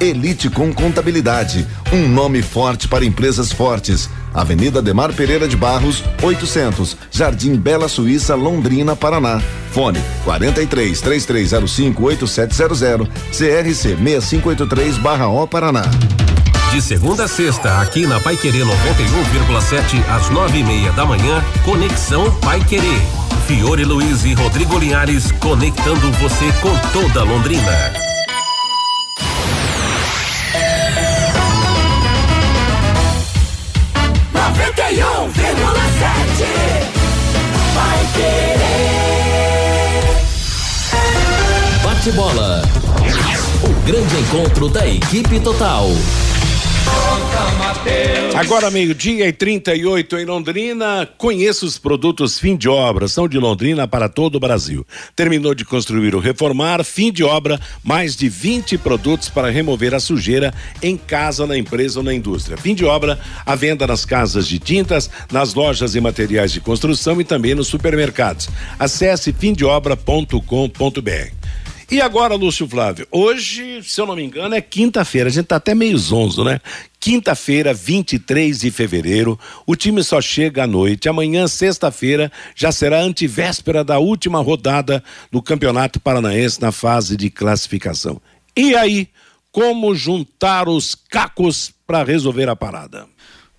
Elite com Contabilidade, um nome forte para empresas fortes. Avenida Demar Pereira de Barros, 800, Jardim Bela Suíça, Londrina, Paraná. Fone 43 3305 8700, CRC 6583/O Paraná. De segunda a sexta, aqui na Pai Querer 91,7 às nove e meia da manhã, Conexão Pai Querer. Fiore Luiz e Rodrigo Linhares conectando você com toda Londrina. Vai querer. Bate bola. O grande encontro da equipe total. Agora meio-dia e 38 em Londrina. Conheça os produtos fim de obra, são de Londrina para todo o Brasil. Terminou de construir ou reformar, fim de obra, mais de 20 produtos para remover a sujeira em casa, na empresa ou na indústria. Fim de obra, a venda nas casas de tintas, nas lojas e materiais de construção e também nos supermercados. Acesse fimdeobra.com.br. E agora, Lúcio Flávio, hoje, se eu não me engano, é quinta-feira, a gente tá até meio zonzo, né? Quinta-feira, 23 de fevereiro, o time só chega à noite. Amanhã, sexta-feira, já será antivéspera da última rodada do Campeonato Paranaense na fase de classificação. E aí, como juntar os cacos para resolver a parada?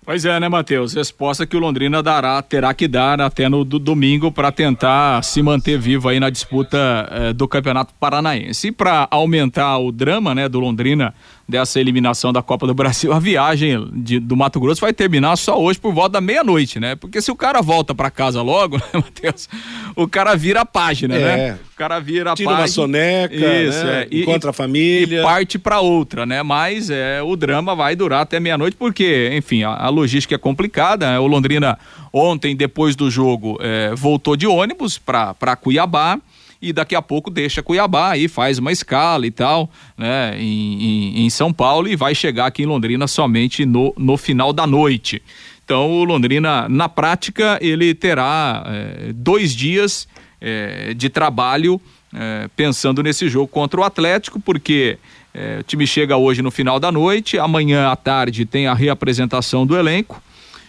Pois é, né, Matheus? Resposta que o Londrina dará, terá que dar até no do domingo para tentar se manter vivo aí na disputa eh, do Campeonato Paranaense. E para aumentar o drama, né, do Londrina dessa eliminação da Copa do Brasil, a viagem de, do Mato Grosso vai terminar só hoje por volta da meia-noite, né? Porque se o cara volta para casa logo, <laughs> né, Matheus? O cara vira a página, É. né? O cara vira a Tira página. uma soneca, Isso, né? é. E- Encontra a família. E parte para outra, né? Mas é, o drama vai durar até meia-noite, porque, enfim, a, a logística é complicada. né? O Londrina, ontem, depois do jogo, é, voltou de ônibus para Cuiabá e daqui a pouco deixa Cuiabá aí faz uma escala e tal, né, em, em- em São Paulo e vai chegar aqui em Londrina somente no, no final da noite. Então o Londrina, na prática, ele terá eh, dois dias eh, de trabalho eh, pensando nesse jogo contra o Atlético, porque o time chega hoje no final da noite, amanhã à tarde tem a reapresentação do elenco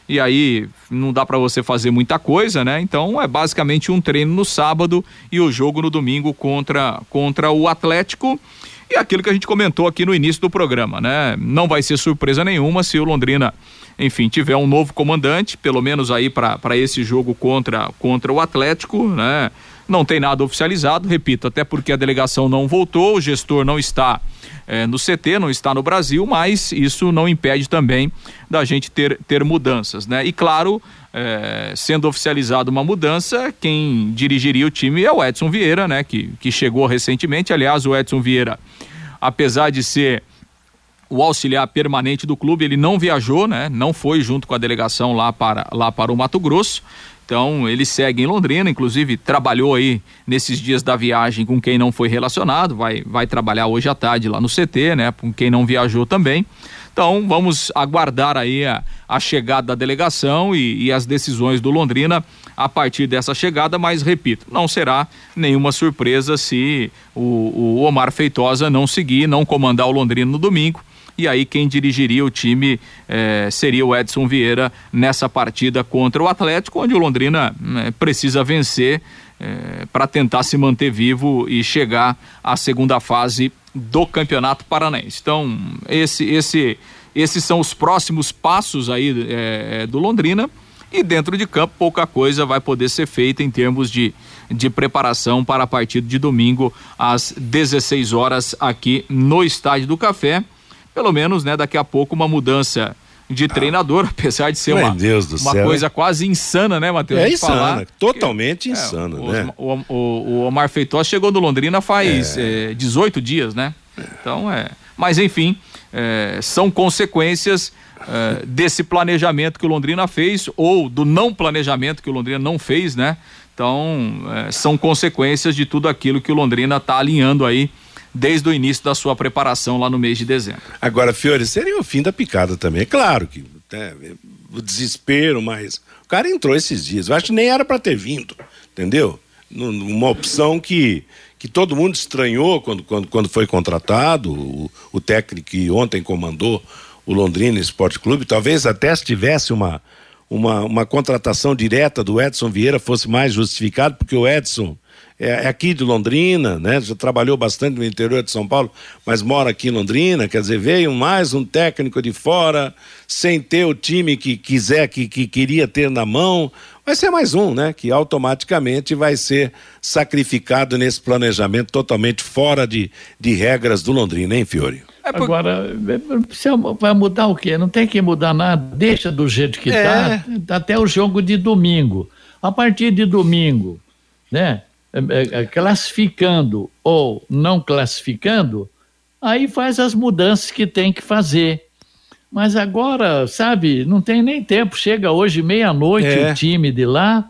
e aí não dá para você fazer muita coisa, né? Então é basicamente um treino no sábado e o jogo no domingo contra, contra o Atlético. E aquilo que a gente comentou aqui no início do programa, né? Não vai ser surpresa nenhuma se o Londrina, enfim, tiver um novo comandante, pelo menos aí para esse jogo contra, contra o Atlético, né? Não tem nada oficializado, repito, até porque a delegação não voltou, o gestor não está eh, no CT, não está no Brasil, mas isso não impede também da gente ter, ter mudanças, né? E claro, eh, sendo oficializada uma mudança, quem dirigiria o time é o Edson Vieira, né? Que, que chegou recentemente. Aliás, o Edson Vieira, apesar de ser o auxiliar permanente do clube, ele não viajou, né? Não foi junto com a delegação lá para, lá para o Mato Grosso. Então ele segue em Londrina, inclusive trabalhou aí nesses dias da viagem com quem não foi relacionado, vai, vai trabalhar hoje à tarde lá no CT, né? Com quem não viajou também. Então vamos aguardar aí a, a chegada da delegação e, e, as decisões do Londrina a partir dessa chegada, mas repito, não será nenhuma surpresa se o, o Omar Feitosa não seguir, não comandar o Londrina no domingo e aí quem dirigiria o time eh, seria o Edson Vieira nessa partida contra o Atlético, onde o Londrina né, precisa vencer eh, para tentar se manter vivo e chegar à segunda fase do Campeonato Paranaense. Então, esse, esse, esses são os próximos passos aí eh, do Londrina. E dentro de campo, pouca coisa vai poder ser feita em termos de, de preparação para a partida de domingo às 16 horas aqui no Estádio do Café pelo menos, né, daqui a pouco uma mudança de ah. treinador, ah, <laughs> apesar de ser uma, uma coisa quase insana, né, Matheus? É insana, falar, totalmente que, insana, é, né? O, o, o, Omar Feitosa chegou no Londrina faz é. é, 18 dias, né? Então, é. Mas, enfim, é, são consequências é, desse planejamento que o Londrina fez ou do não planejamento que o Londrina não fez, né? Então, é, são consequências de tudo aquilo que o Londrina está alinhando aí desde o início da sua preparação lá no mês de dezembro. Agora, Fiore, seria o fim da picada também. É claro que né, o desespero, mas o cara entrou esses dias. Eu acho que nem era para ter vindo, entendeu? Uma opção que, que todo mundo estranhou quando, quando, quando foi contratado. O, o técnico que ontem comandou o Londrina Esporte Clube, talvez até se tivesse uma, uma, uma contratação direta do Edson Vieira fosse mais justificado, porque o Edson é, é, aqui de Londrina, né? Já trabalhou bastante no interior de São Paulo, mas mora aqui em Londrina, quer dizer, veio mais um técnico de fora, sem ter o time que quiser, que, que queria ter na mão. Vai ser mais um, né? Que automaticamente vai ser sacrificado nesse planejamento totalmente fora de, de regras do Londrina, hein, Fiore? É. Agora, vai mudar o quê? Não tem que mudar nada, deixa do jeito que está, é. até o jogo de domingo. A partir de domingo, né? É, é, classificando ou não classificando, aí faz as mudanças que tem que fazer. Mas agora, sabe, não tem nem tempo. Chega hoje meia-noite é. o time de lá.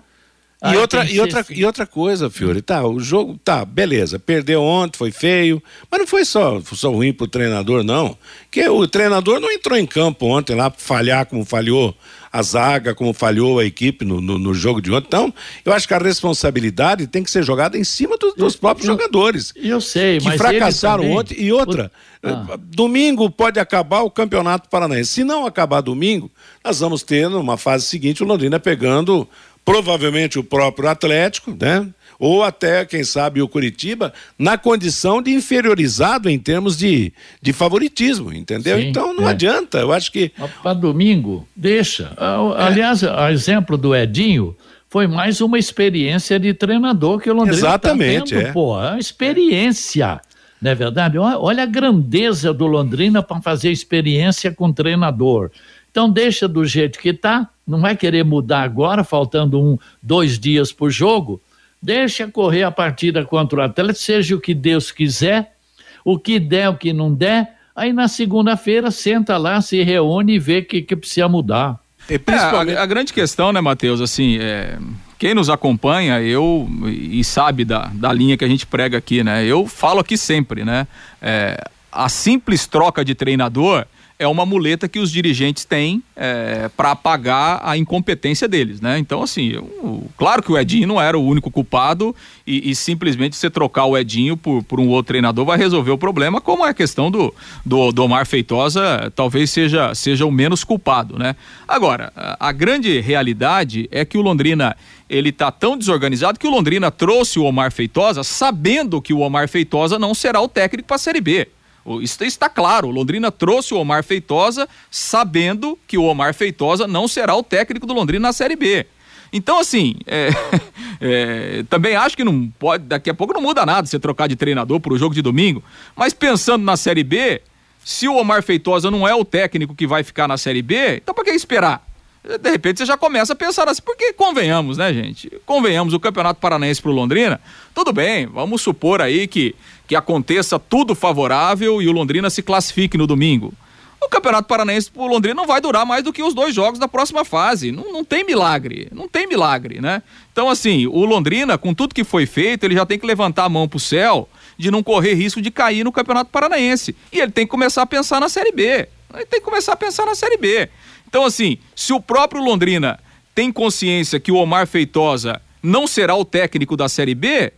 E outra, e, outra, e outra coisa, Fiore, tá, o jogo, tá, beleza, perdeu ontem, foi feio, mas não foi só, só ruim pro treinador, não. Que o treinador não entrou em campo ontem lá pra falhar como falhou a zaga, como falhou a equipe no, no, no, jogo de ontem. Então, eu acho que a responsabilidade tem que ser jogada em cima do, dos próprios eu, jogadores. Eu sei, que mas. fracassaram também... ontem. E outra, ah. domingo pode acabar o Campeonato Paranaense. Se não acabar domingo, nós vamos ter, numa fase seguinte, o Londrina pegando provavelmente o próprio Atlético, né? ou até, quem sabe, o Curitiba, na condição de inferiorizado em termos de, de favoritismo, entendeu? Sim, então não é. adianta, eu acho que. Para domingo, deixa. É. Aliás, o exemplo do Edinho foi mais uma experiência de treinador que o Londrina tá Exatamente, tá tendo, é. pô, é uma experiência. Não é verdade? Olha a grandeza do Londrina para fazer experiência com treinador. Então deixa do jeito que está, não vai querer mudar agora, faltando um, dois dias por jogo. Deixa correr a partida contra o Atlético, seja o que Deus quiser, o que der, o que não der. Aí na segunda-feira senta lá, se reúne e vê o que, que precisa mudar. Principalmente... É, a, a, grande questão, né, Matheus, assim, é, quem nos acompanha, eu e sabe da, da linha que a gente prega aqui, né? Eu falo aqui sempre, né? É, a simples troca de treinador é uma muleta que os dirigentes têm é, para apagar a incompetência deles, né? Então, assim, eu, claro que o Edinho não era o único culpado e, e, simplesmente você trocar o Edinho por, por um outro treinador vai resolver o problema, como é a questão do, do, do Omar Feitosa, talvez seja, seja o menos culpado, né? Agora, a, a grande realidade é que o Londrina ele tá tão desorganizado que o Londrina trouxe o Omar Feitosa sabendo que o Omar Feitosa não será o técnico para a Série B. Isso está claro. Londrina trouxe o Omar Feitosa sabendo que o Omar Feitosa não será o técnico do Londrina na Série B. Então, assim, é, <laughs> é, também acho que não pode, daqui a pouco não muda nada você trocar de treinador para o jogo de domingo. Mas pensando na Série B, se o Omar Feitosa não é o técnico que vai ficar na Série B, então para que esperar? De repente você já começa a pensar assim, porque convenhamos, né, gente? Convenhamos, o Campeonato Paranaense pro Londrina, tudo bem, vamos supor aí que, que aconteça tudo favorável e o Londrina se classifique no domingo. O Campeonato Paranaense pro Londrina não vai durar mais do que os dois jogos da próxima fase. Não, não tem milagre, não tem milagre, né? Então, assim, o Londrina, com tudo que foi feito, ele já tem que levantar a mão pro céu de não correr risco de cair no Campeonato Paranaense. E ele tem que começar a pensar na Série B. Ele tem que começar a pensar na Série B. Então, assim, se o próprio Londrina tem consciência que o Omar Feitosa não será o técnico da Série B,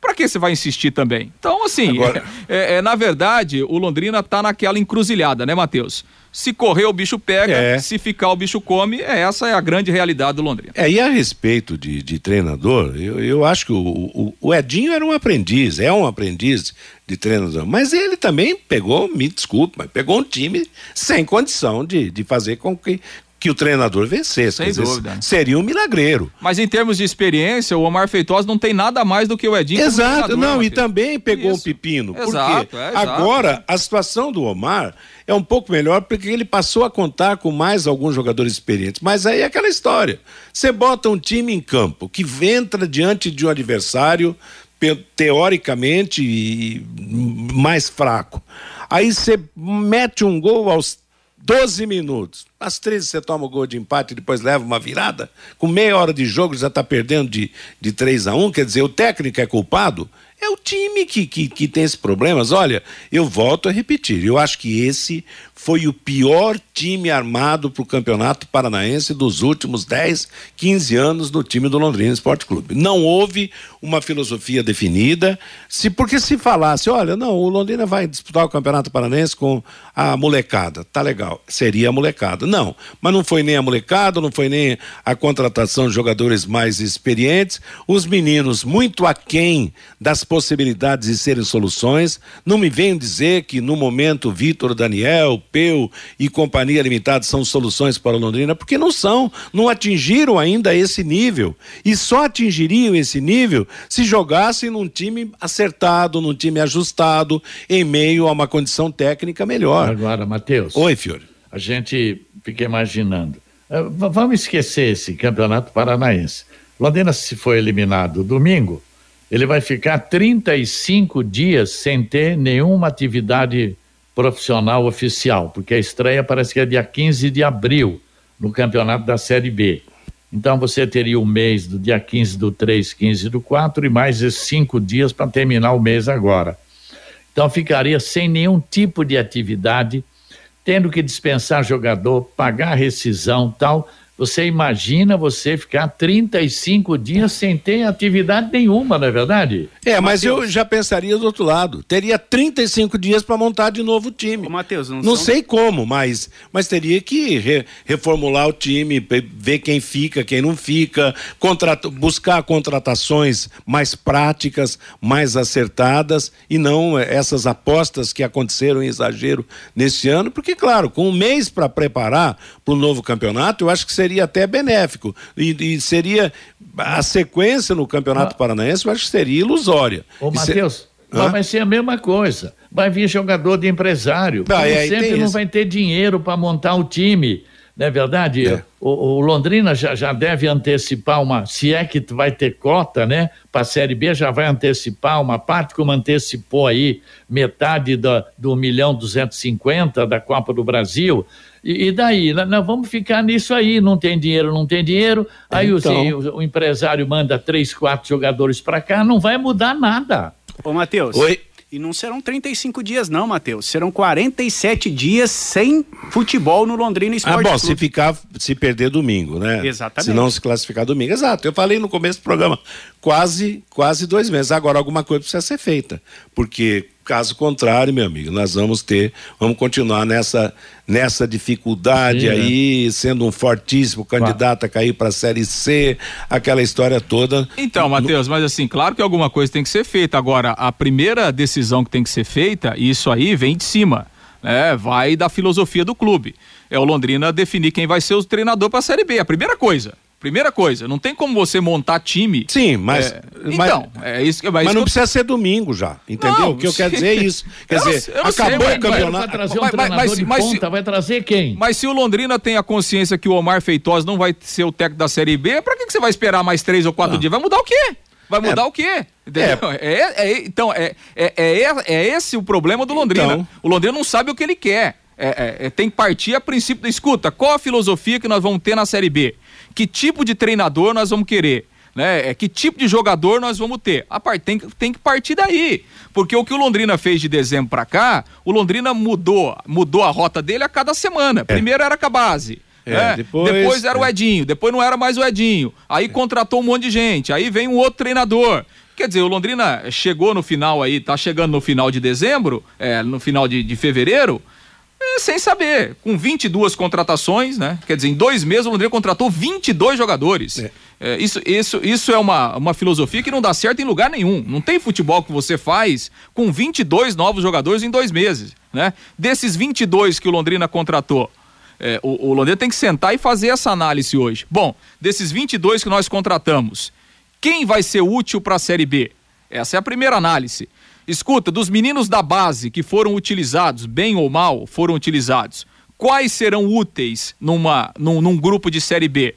para que você vai insistir também? Então, assim, Agora... <laughs> é, é, na verdade, o Londrina tá naquela encruzilhada, né, Matheus? Se correr, o bicho pega, é. se ficar, o bicho come. É, essa é a grande realidade do Londrina. É, e a respeito de, de treinador, eu, eu acho que o, o, o, Edinho era um aprendiz, é um aprendiz de treinador, mas ele também pegou, me desculpe, mas pegou um time sem condição de, de fazer com que, que o treinador vencesse. Sem dúvida. seria um milagreiro. Mas em termos de experiência, o Omar Feitosa não tem nada mais do que o Edinho. Exato, não, e também pegou Isso. um pepino. Exato, porque é, agora a situação do Omar é um pouco melhor porque ele passou a contar com mais alguns jogadores experientes. Mas aí é aquela história. Você bota um time em campo que entra diante de um adversário teoricamente mais fraco. Aí você mete um gol aos 12 minutos. Às 13 você toma o gol de empate e depois leva uma virada. Com meia hora de jogo já está perdendo de, de 3 a 1 Quer dizer, o técnico é culpado? É o time que, que, que tem esses problemas. Olha, eu volto a repetir. Eu acho que esse foi o pior time armado para o Campeonato Paranaense dos últimos 10, 15 anos no time do Londrina Esporte Clube. Não houve uma filosofia definida, se porque se falasse, olha, não, o Londrina vai disputar o Campeonato Paranaense com a molecada, tá legal, seria a molecada. Não, mas não foi nem a molecada, não foi nem a contratação de jogadores mais experientes, os meninos muito aquém das possibilidades de serem soluções, não me venham dizer que no momento Vitor Daniel, Peu e Companhia Limitada são soluções para o Londrina, porque não são, não atingiram ainda esse nível. E só atingiriam esse nível se jogassem num time acertado, num time ajustado, em meio a uma condição técnica melhor. Agora, Matheus. Oi, Fiore. A gente fica imaginando. Uh, vamos esquecer esse campeonato paranaense. Londrina, se for eliminado domingo, ele vai ficar 35 dias sem ter nenhuma atividade profissional oficial, porque a estreia parece que é dia 15 de abril, no campeonato da Série B. Então você teria o mês do dia 15 do 3, 15 do 4 e mais esses cinco dias para terminar o mês agora. Então ficaria sem nenhum tipo de atividade, tendo que dispensar jogador, pagar rescisão tal você imagina você ficar 35 dias sem ter atividade nenhuma, não é verdade? É, mas Mateus. eu já pensaria do outro lado. Teria 35 dias para montar de novo o time. Ô, Matheus, não, não são... sei como, mas, mas teria que re, reformular o time, ver quem fica, quem não fica, contrat, buscar contratações mais práticas, mais acertadas e não essas apostas que aconteceram em exagero nesse ano, porque, claro, com um mês para preparar para o novo campeonato, eu acho que seria até benéfico. E, e seria a sequência no Campeonato ah. Paranaense, eu acho que seria ilusória. Ô, Matheus. Se... Vai ser a mesma coisa. Vai vir jogador de empresário. Ah, Como sempre não vai ter dinheiro para montar o time. Não é verdade? É. O, o, Londrina já, já deve antecipar uma, se é que vai ter cota, né? Para a Série B já vai antecipar uma parte, como antecipou aí metade da, do milhão 250 da Copa do Brasil. E, e daí? Nós vamos ficar nisso aí, não tem dinheiro, não tem dinheiro. Aí então... o, o, empresário manda três, quatro jogadores para cá, não vai mudar nada. Ô, Matheus. Oi. E não serão 35 dias, não, Matheus. Serão 47 dias sem futebol no Londrina Esporte Ah, bom, Clube. se ficar, se perder domingo, né? Exatamente. Se não se classificar domingo. Exato. Eu falei no começo do programa, quase, quase dois meses. Agora alguma coisa precisa ser feita. Porque Caso contrário, meu amigo, nós vamos ter, vamos continuar nessa, nessa dificuldade Sim, aí, né? sendo um fortíssimo candidato a cair para a Série C, aquela história toda. Então, Matheus, mas assim, claro que alguma coisa tem que ser feita. Agora, a primeira decisão que tem que ser feita, isso aí vem de cima, né? Vai da filosofia do clube. É o Londrina definir quem vai ser o treinador para a Série B, a primeira coisa Primeira coisa, não tem como você montar time. Sim, mas. É, então, mas, é isso, mas, mas não precisa ser domingo já, entendeu? Não, o que eu quero dizer é isso. <laughs> Quer Eu dizer, eu sei, acabou mas- o campeonato. Vai trazer um Mas- mas- treinador mas- de mas- ponta, vai trazer quem? Mas se o Londrina tem a consciência que o Omar Feitosa não vai ser o técnico da Série B, pra que, que você vai esperar mais três ou quatro dias? Vai mudar o quê? Vai mudar o quê? Entendeu? É, é- então, é, é, é, é esse o problema do Londrina. Então. O Londrina não sabe o que ele quer. É, é- é- tem que partir a princípio da escuta. Qual a filosofia que nós vamos ter na Série B? Que tipo de treinador nós vamos querer? Né? É, que tipo de jogador nós vamos ter? A par- tem, que- tem que partir daí. Porque o que o Londrina fez de dezembro pra cá, o Londrina mudou, mudou a rota dele a cada semana. Primeiro era com a base. É, né? depois- depois era o é. Edinho, depois não era mais o Edinho. Aí contratou um monte de gente, aí vem um outro treinador. Quer dizer, o Londrina chegou no final aí, tá chegando no final de dezembro, é, no final de, de fevereiro, é, sem saber, com 22 contratações, né? Quer dizer, em dois meses o Londrina contratou 22 jogadores. É, isso, isso, isso é uma, uma filosofia que não dá certo em lugar nenhum. Não tem futebol que você faz com 22 novos jogadores em dois meses, né? Desses 22 que o Londrina contratou, é, o, o Londrina tem que sentar e fazer essa análise hoje. Bom, desses 22 que nós contratamos, quem vai ser útil para a Série B? Essa é a primeira análise. Escuta, dos meninos da base que foram utilizados, bem ou mal, foram utilizados, quais serão úteis numa, num, num grupo de Série B?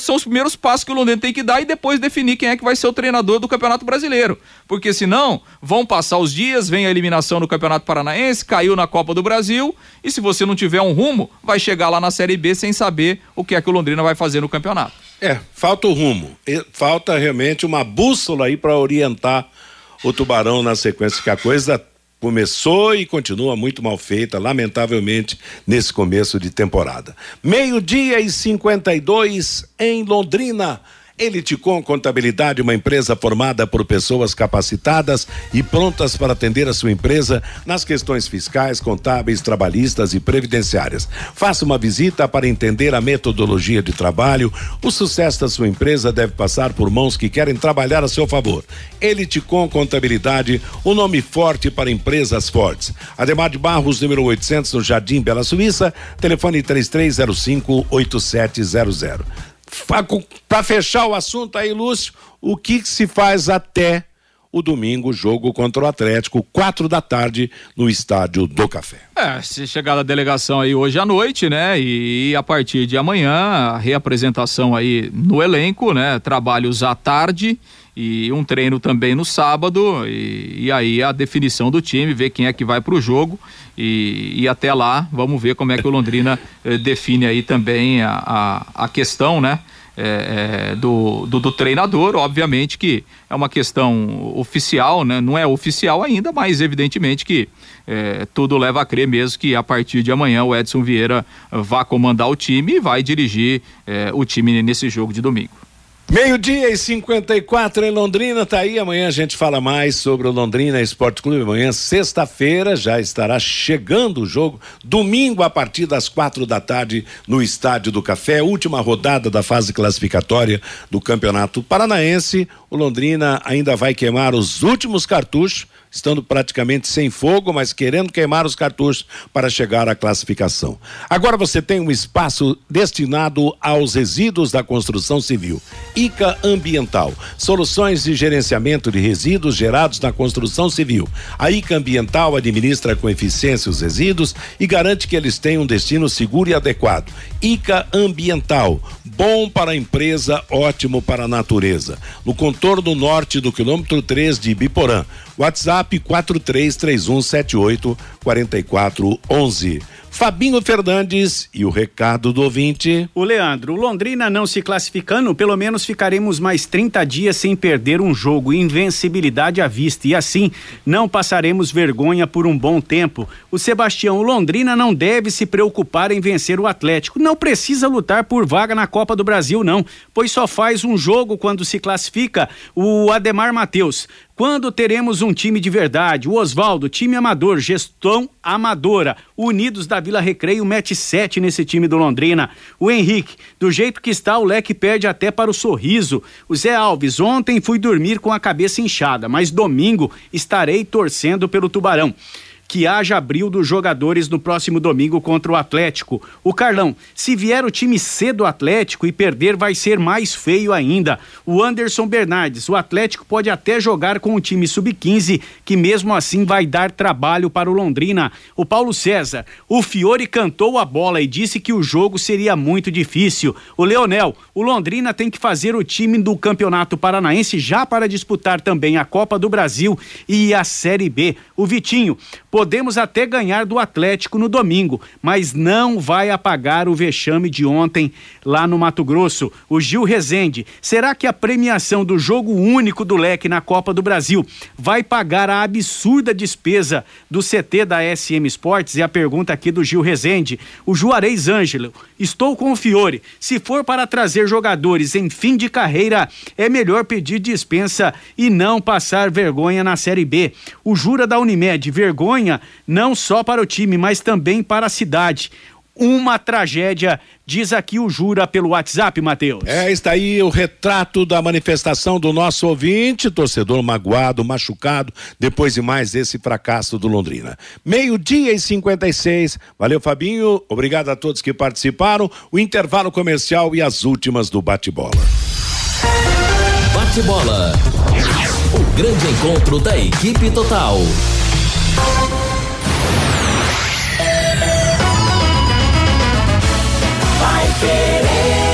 São os primeiros passos que o Londrina tem que dar e depois definir quem é que vai ser o treinador do Campeonato Brasileiro. Porque senão vão passar os dias, vem a eliminação no Campeonato Paranaense, caiu na Copa do Brasil e se você não tiver um rumo, vai chegar lá na Série B sem saber o que é que o Londrina vai fazer no campeonato. É, falta o rumo. Falta realmente uma bússola aí para orientar o Tubarão na sequência, que a coisa começou e continua muito mal feita, lamentavelmente, nesse começo de temporada. Meio-dia e 52 em Londrina. Eliticom Contabilidade, uma empresa formada por pessoas capacitadas e prontas para atender a sua empresa nas questões fiscais, contábeis, trabalhistas e previdenciárias. Faça uma visita para entender a metodologia de trabalho. O sucesso da sua empresa deve passar por mãos que querem trabalhar a seu favor. Eliticom Contabilidade, o nome forte para empresas fortes. Ademar de Barros, número 800, no Jardim Bela Suíça, telefone 3305 8700. Para fechar o assunto aí, Lúcio, o que, se faz até o domingo, jogo contra o Atlético, quatro da tarde, no Estádio do Café. É, se chegar a delegação aí hoje à noite, né? E, a partir de amanhã, a reapresentação aí no elenco, né? Trabalhos à tarde e um treino também no sábado e, e aí a definição do time, ver quem é que vai para o jogo e, e até lá vamos ver como é que o Londrina eh, define aí também a, a, a questão, né? é, é, do, do, do treinador, obviamente que é uma questão oficial, né? Não é oficial ainda, mas evidentemente que é, tudo leva a crer mesmo que a partir de amanhã o Edson Vieira vá comandar o time e vai dirigir é, o time nesse jogo de domingo. Meio-dia e 54 em Londrina, tá aí. Amanhã a gente fala mais sobre o Londrina Esporte Clube. Amanhã, sexta-feira, já estará chegando o jogo. Domingo, a partir das quatro da tarde, no Estádio do Café. Última rodada da fase classificatória do Campeonato Paranaense. O Londrina ainda vai queimar os últimos cartuchos, estando praticamente sem fogo, mas querendo queimar os cartuchos para chegar à classificação. Agora você tem um espaço destinado aos resíduos da construção civil. ICA Ambiental, soluções de gerenciamento de resíduos gerados na construção civil. A ICA Ambiental administra com eficiência os resíduos e garante que eles tenham um destino seguro e adequado. ICA Ambiental, bom para a empresa, ótimo para a natureza. No contorno norte do quilômetro 3 de Ibiporã. WhatsApp 433178 4411. Fabinho Fernandes e o recado do ouvinte. O Leandro, Londrina não se classificando, pelo menos ficaremos mais 30 dias sem perder um jogo, invencibilidade à vista, e assim não passaremos vergonha por um bom tempo. O Sebastião, o Londrina não deve se preocupar em vencer o Atlético, não precisa lutar por vaga na Copa do Brasil, não, pois só faz um jogo quando se classifica. O Ademar Matheus, quando teremos um time de verdade? O Oswaldo, time amador, gestão amadora. Unidos da Vila Recreio mete sete nesse time do Londrina. O Henrique, do jeito que está, o leque perde até para o sorriso. O Zé Alves, ontem fui dormir com a cabeça inchada, mas domingo estarei torcendo pelo Tubarão. Que haja abril dos jogadores no próximo domingo contra o Atlético. O Carlão, se vier o time C do Atlético e perder, vai ser mais feio ainda. O Anderson Bernardes, o Atlético pode até jogar com o time sub-15, que mesmo assim vai dar trabalho para o Londrina. O Paulo César, o Fiore cantou a bola e disse que o jogo seria muito difícil. O Leonel, o Londrina tem que fazer o time do Campeonato Paranaense já para disputar também a Copa do Brasil e a Série B. O Vitinho, podemos até ganhar do Atlético no domingo, mas não vai apagar o vexame de ontem lá no Mato Grosso. O Gil Rezende, será que a premiação do jogo único do Leque na Copa do Brasil vai pagar a absurda despesa do CT da SM Sports? E a pergunta aqui do Gil Rezende. O Juarez Ângelo, estou com o Fiore. Se for para trazer jogadores em fim de carreira, é melhor pedir dispensa e não passar vergonha na Série B. O Jura da Unimed, vergonha não só para o time, mas também para a cidade uma tragédia, diz aqui o Jura pelo WhatsApp, Matheus. É, está aí o retrato da manifestação do nosso ouvinte, torcedor magoado, machucado, depois de mais esse fracasso do Londrina. Meio-dia e 56. Valeu, Fabinho. Obrigado a todos que participaram. O intervalo comercial e as últimas do bate-bola. Bate-bola. O grande encontro da equipe total. I can't.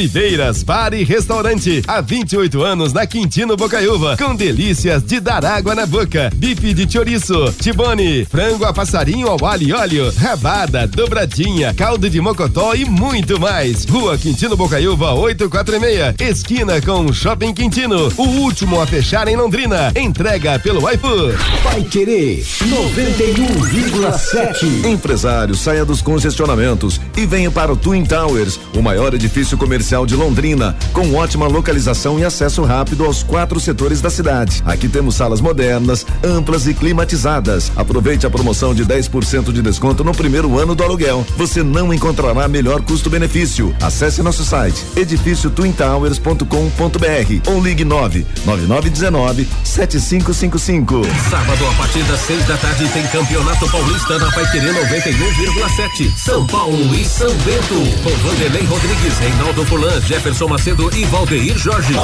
Oliveiras Bar e Restaurante. Há 28 anos na Quintino Bocaiúva. Com delícias de dar água na boca. Bife de chouriço, tibone, frango a passarinho ao alho e óleo, rabada, dobradinha, caldo de mocotó e muito mais. Rua Quintino Bocaiúva 846. Esquina com Shopping Quintino. O último a fechar em Londrina. Entrega pelo iFood. Vai querer 91,7. Empresário, saia dos congestionamentos e venha para o Twin Towers, o maior edifício comercial de Londrina, com ótima localização e acesso rápido aos quatro setores da cidade. Aqui temos salas modernas, amplas e climatizadas. Aproveite a promoção de 10% de desconto no primeiro ano do aluguel. Você não encontrará melhor custo-benefício. Acesse nosso site edifíciotwintowers.com.br ou ligue 9 9919 7555. Sábado a partir das seis da tarde tem Campeonato Paulista na Paiquerê 91,7. São Paulo e São Bento. Com Vanderlei Rodrigues, Reinaldo Jefferson Macedo e Valdeir Jorge.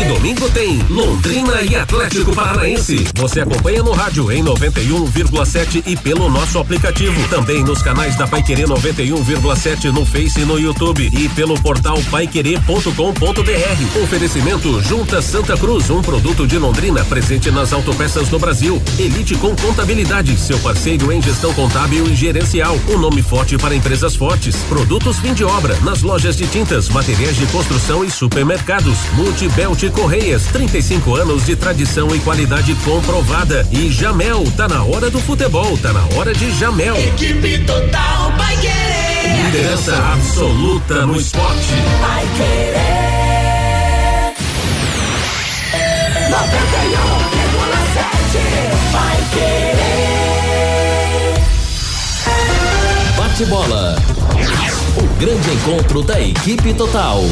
E domingo tem Londrina e Atlético Paranaense. Você acompanha no rádio em 91,7 e pelo nosso aplicativo. Também nos canais da Paiquerê 91,7 no Face e no YouTube e pelo portal paiquerê.com.br. Oferecimento Junta Santa Cruz, um produto de Londrina presente nas autopeças do Brasil. Elite com Contabilidade, seu parceiro em gestão contábil e gerencial. Um nome forte para empresas fortes. Produtos fim de obra nas lojas de tintas, materiais de construção e supermercados. Multibelt Correias, 35 anos de tradição e qualidade comprovada. E Jamel, tá na hora do futebol, tá na hora de Jamel. Equipe total vai querer. Liderança absoluta no esporte. Vai querer. 91,7 vai querer. Bate-bola. O grande encontro da equipe total.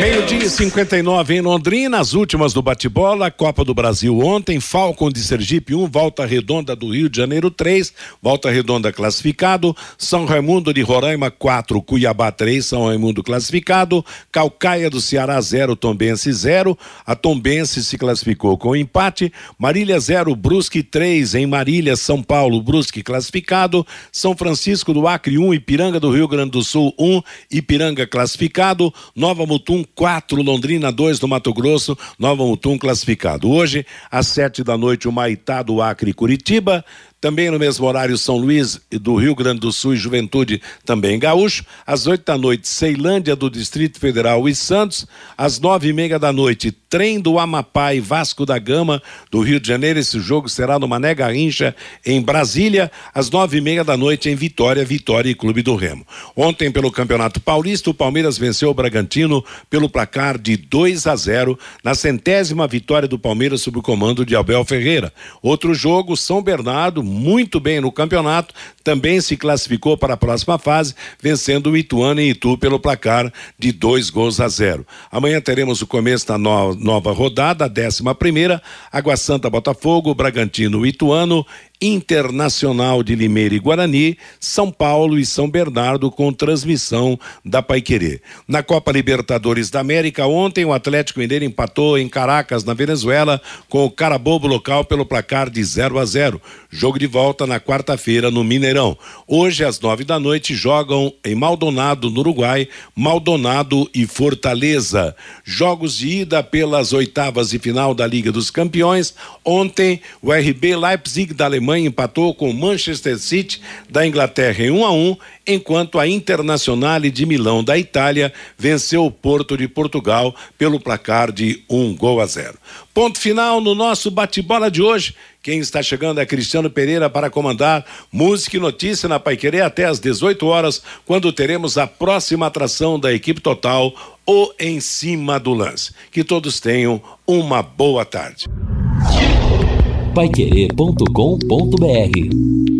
Meio-dia e 59 em Londrina, as últimas do bate-bola, Copa do Brasil ontem, Falcon de Sergipe 1, um, Volta Redonda do Rio de Janeiro 3, Volta Redonda classificado, São Raimundo de Roraima 4, Cuiabá 3, São Raimundo classificado, Calcaia do Ceará 0, Tombense 0, a Tombense se classificou com empate, Marília 0, Brusque 3, em Marília, São Paulo, Brusque classificado, São Francisco do Acre 1, um, Ipiranga do Rio Grande do Sul 1, um, Ipiranga classificado, Nova Mutum 4, Londrina 2 do Mato Grosso, Nova Mutum classificado. Hoje, às sete da noite, o Maitá do Acre Curitiba, também no mesmo horário, São Luís do Rio Grande do Sul e Juventude, também gaúcho. Às oito da noite, Ceilândia do Distrito Federal e Santos. Às nove e meia da noite, Trem do Amapá e Vasco da Gama do Rio de Janeiro. Esse jogo será no Mané Garrincha, em Brasília. Às nove e meia da noite, em Vitória, Vitória e Clube do Remo. Ontem, pelo Campeonato Paulista, o Palmeiras venceu o Bragantino pelo placar de 2 a 0 na centésima vitória do Palmeiras sob o comando de Abel Ferreira. Outro jogo, São Bernardo muito bem no campeonato, também se classificou para a próxima fase, vencendo o Ituano e Itu pelo placar de dois gols a zero. Amanhã teremos o começo da no nova rodada, a décima primeira, Água Santa Botafogo, Bragantino Ituano Internacional de Limeira e Guarani, São Paulo e São Bernardo com transmissão da Paiquerê. Na Copa Libertadores da América, ontem o Atlético Mineiro empatou em Caracas, na Venezuela, com o Carabobo local pelo placar de 0 a 0. Jogo de volta na quarta-feira no Mineirão. Hoje, às nove da noite, jogam em Maldonado, no Uruguai, Maldonado e Fortaleza. Jogos de ida pelas oitavas de final da Liga dos Campeões. Ontem, o RB Leipzig da Alemanha Alemanha empatou com o Manchester City da Inglaterra em 1 a 1, enquanto a Internazionale de Milão da Itália venceu o Porto de Portugal pelo placar de um gol a zero. Ponto final no nosso bate-bola de hoje. Quem está chegando é Cristiano Pereira para comandar Música e Notícia na Paiquerê até às 18 horas, quando teremos a próxima atração da equipe total, o Em Cima do Lance. Que todos tenham uma boa tarde paiquerê.com.br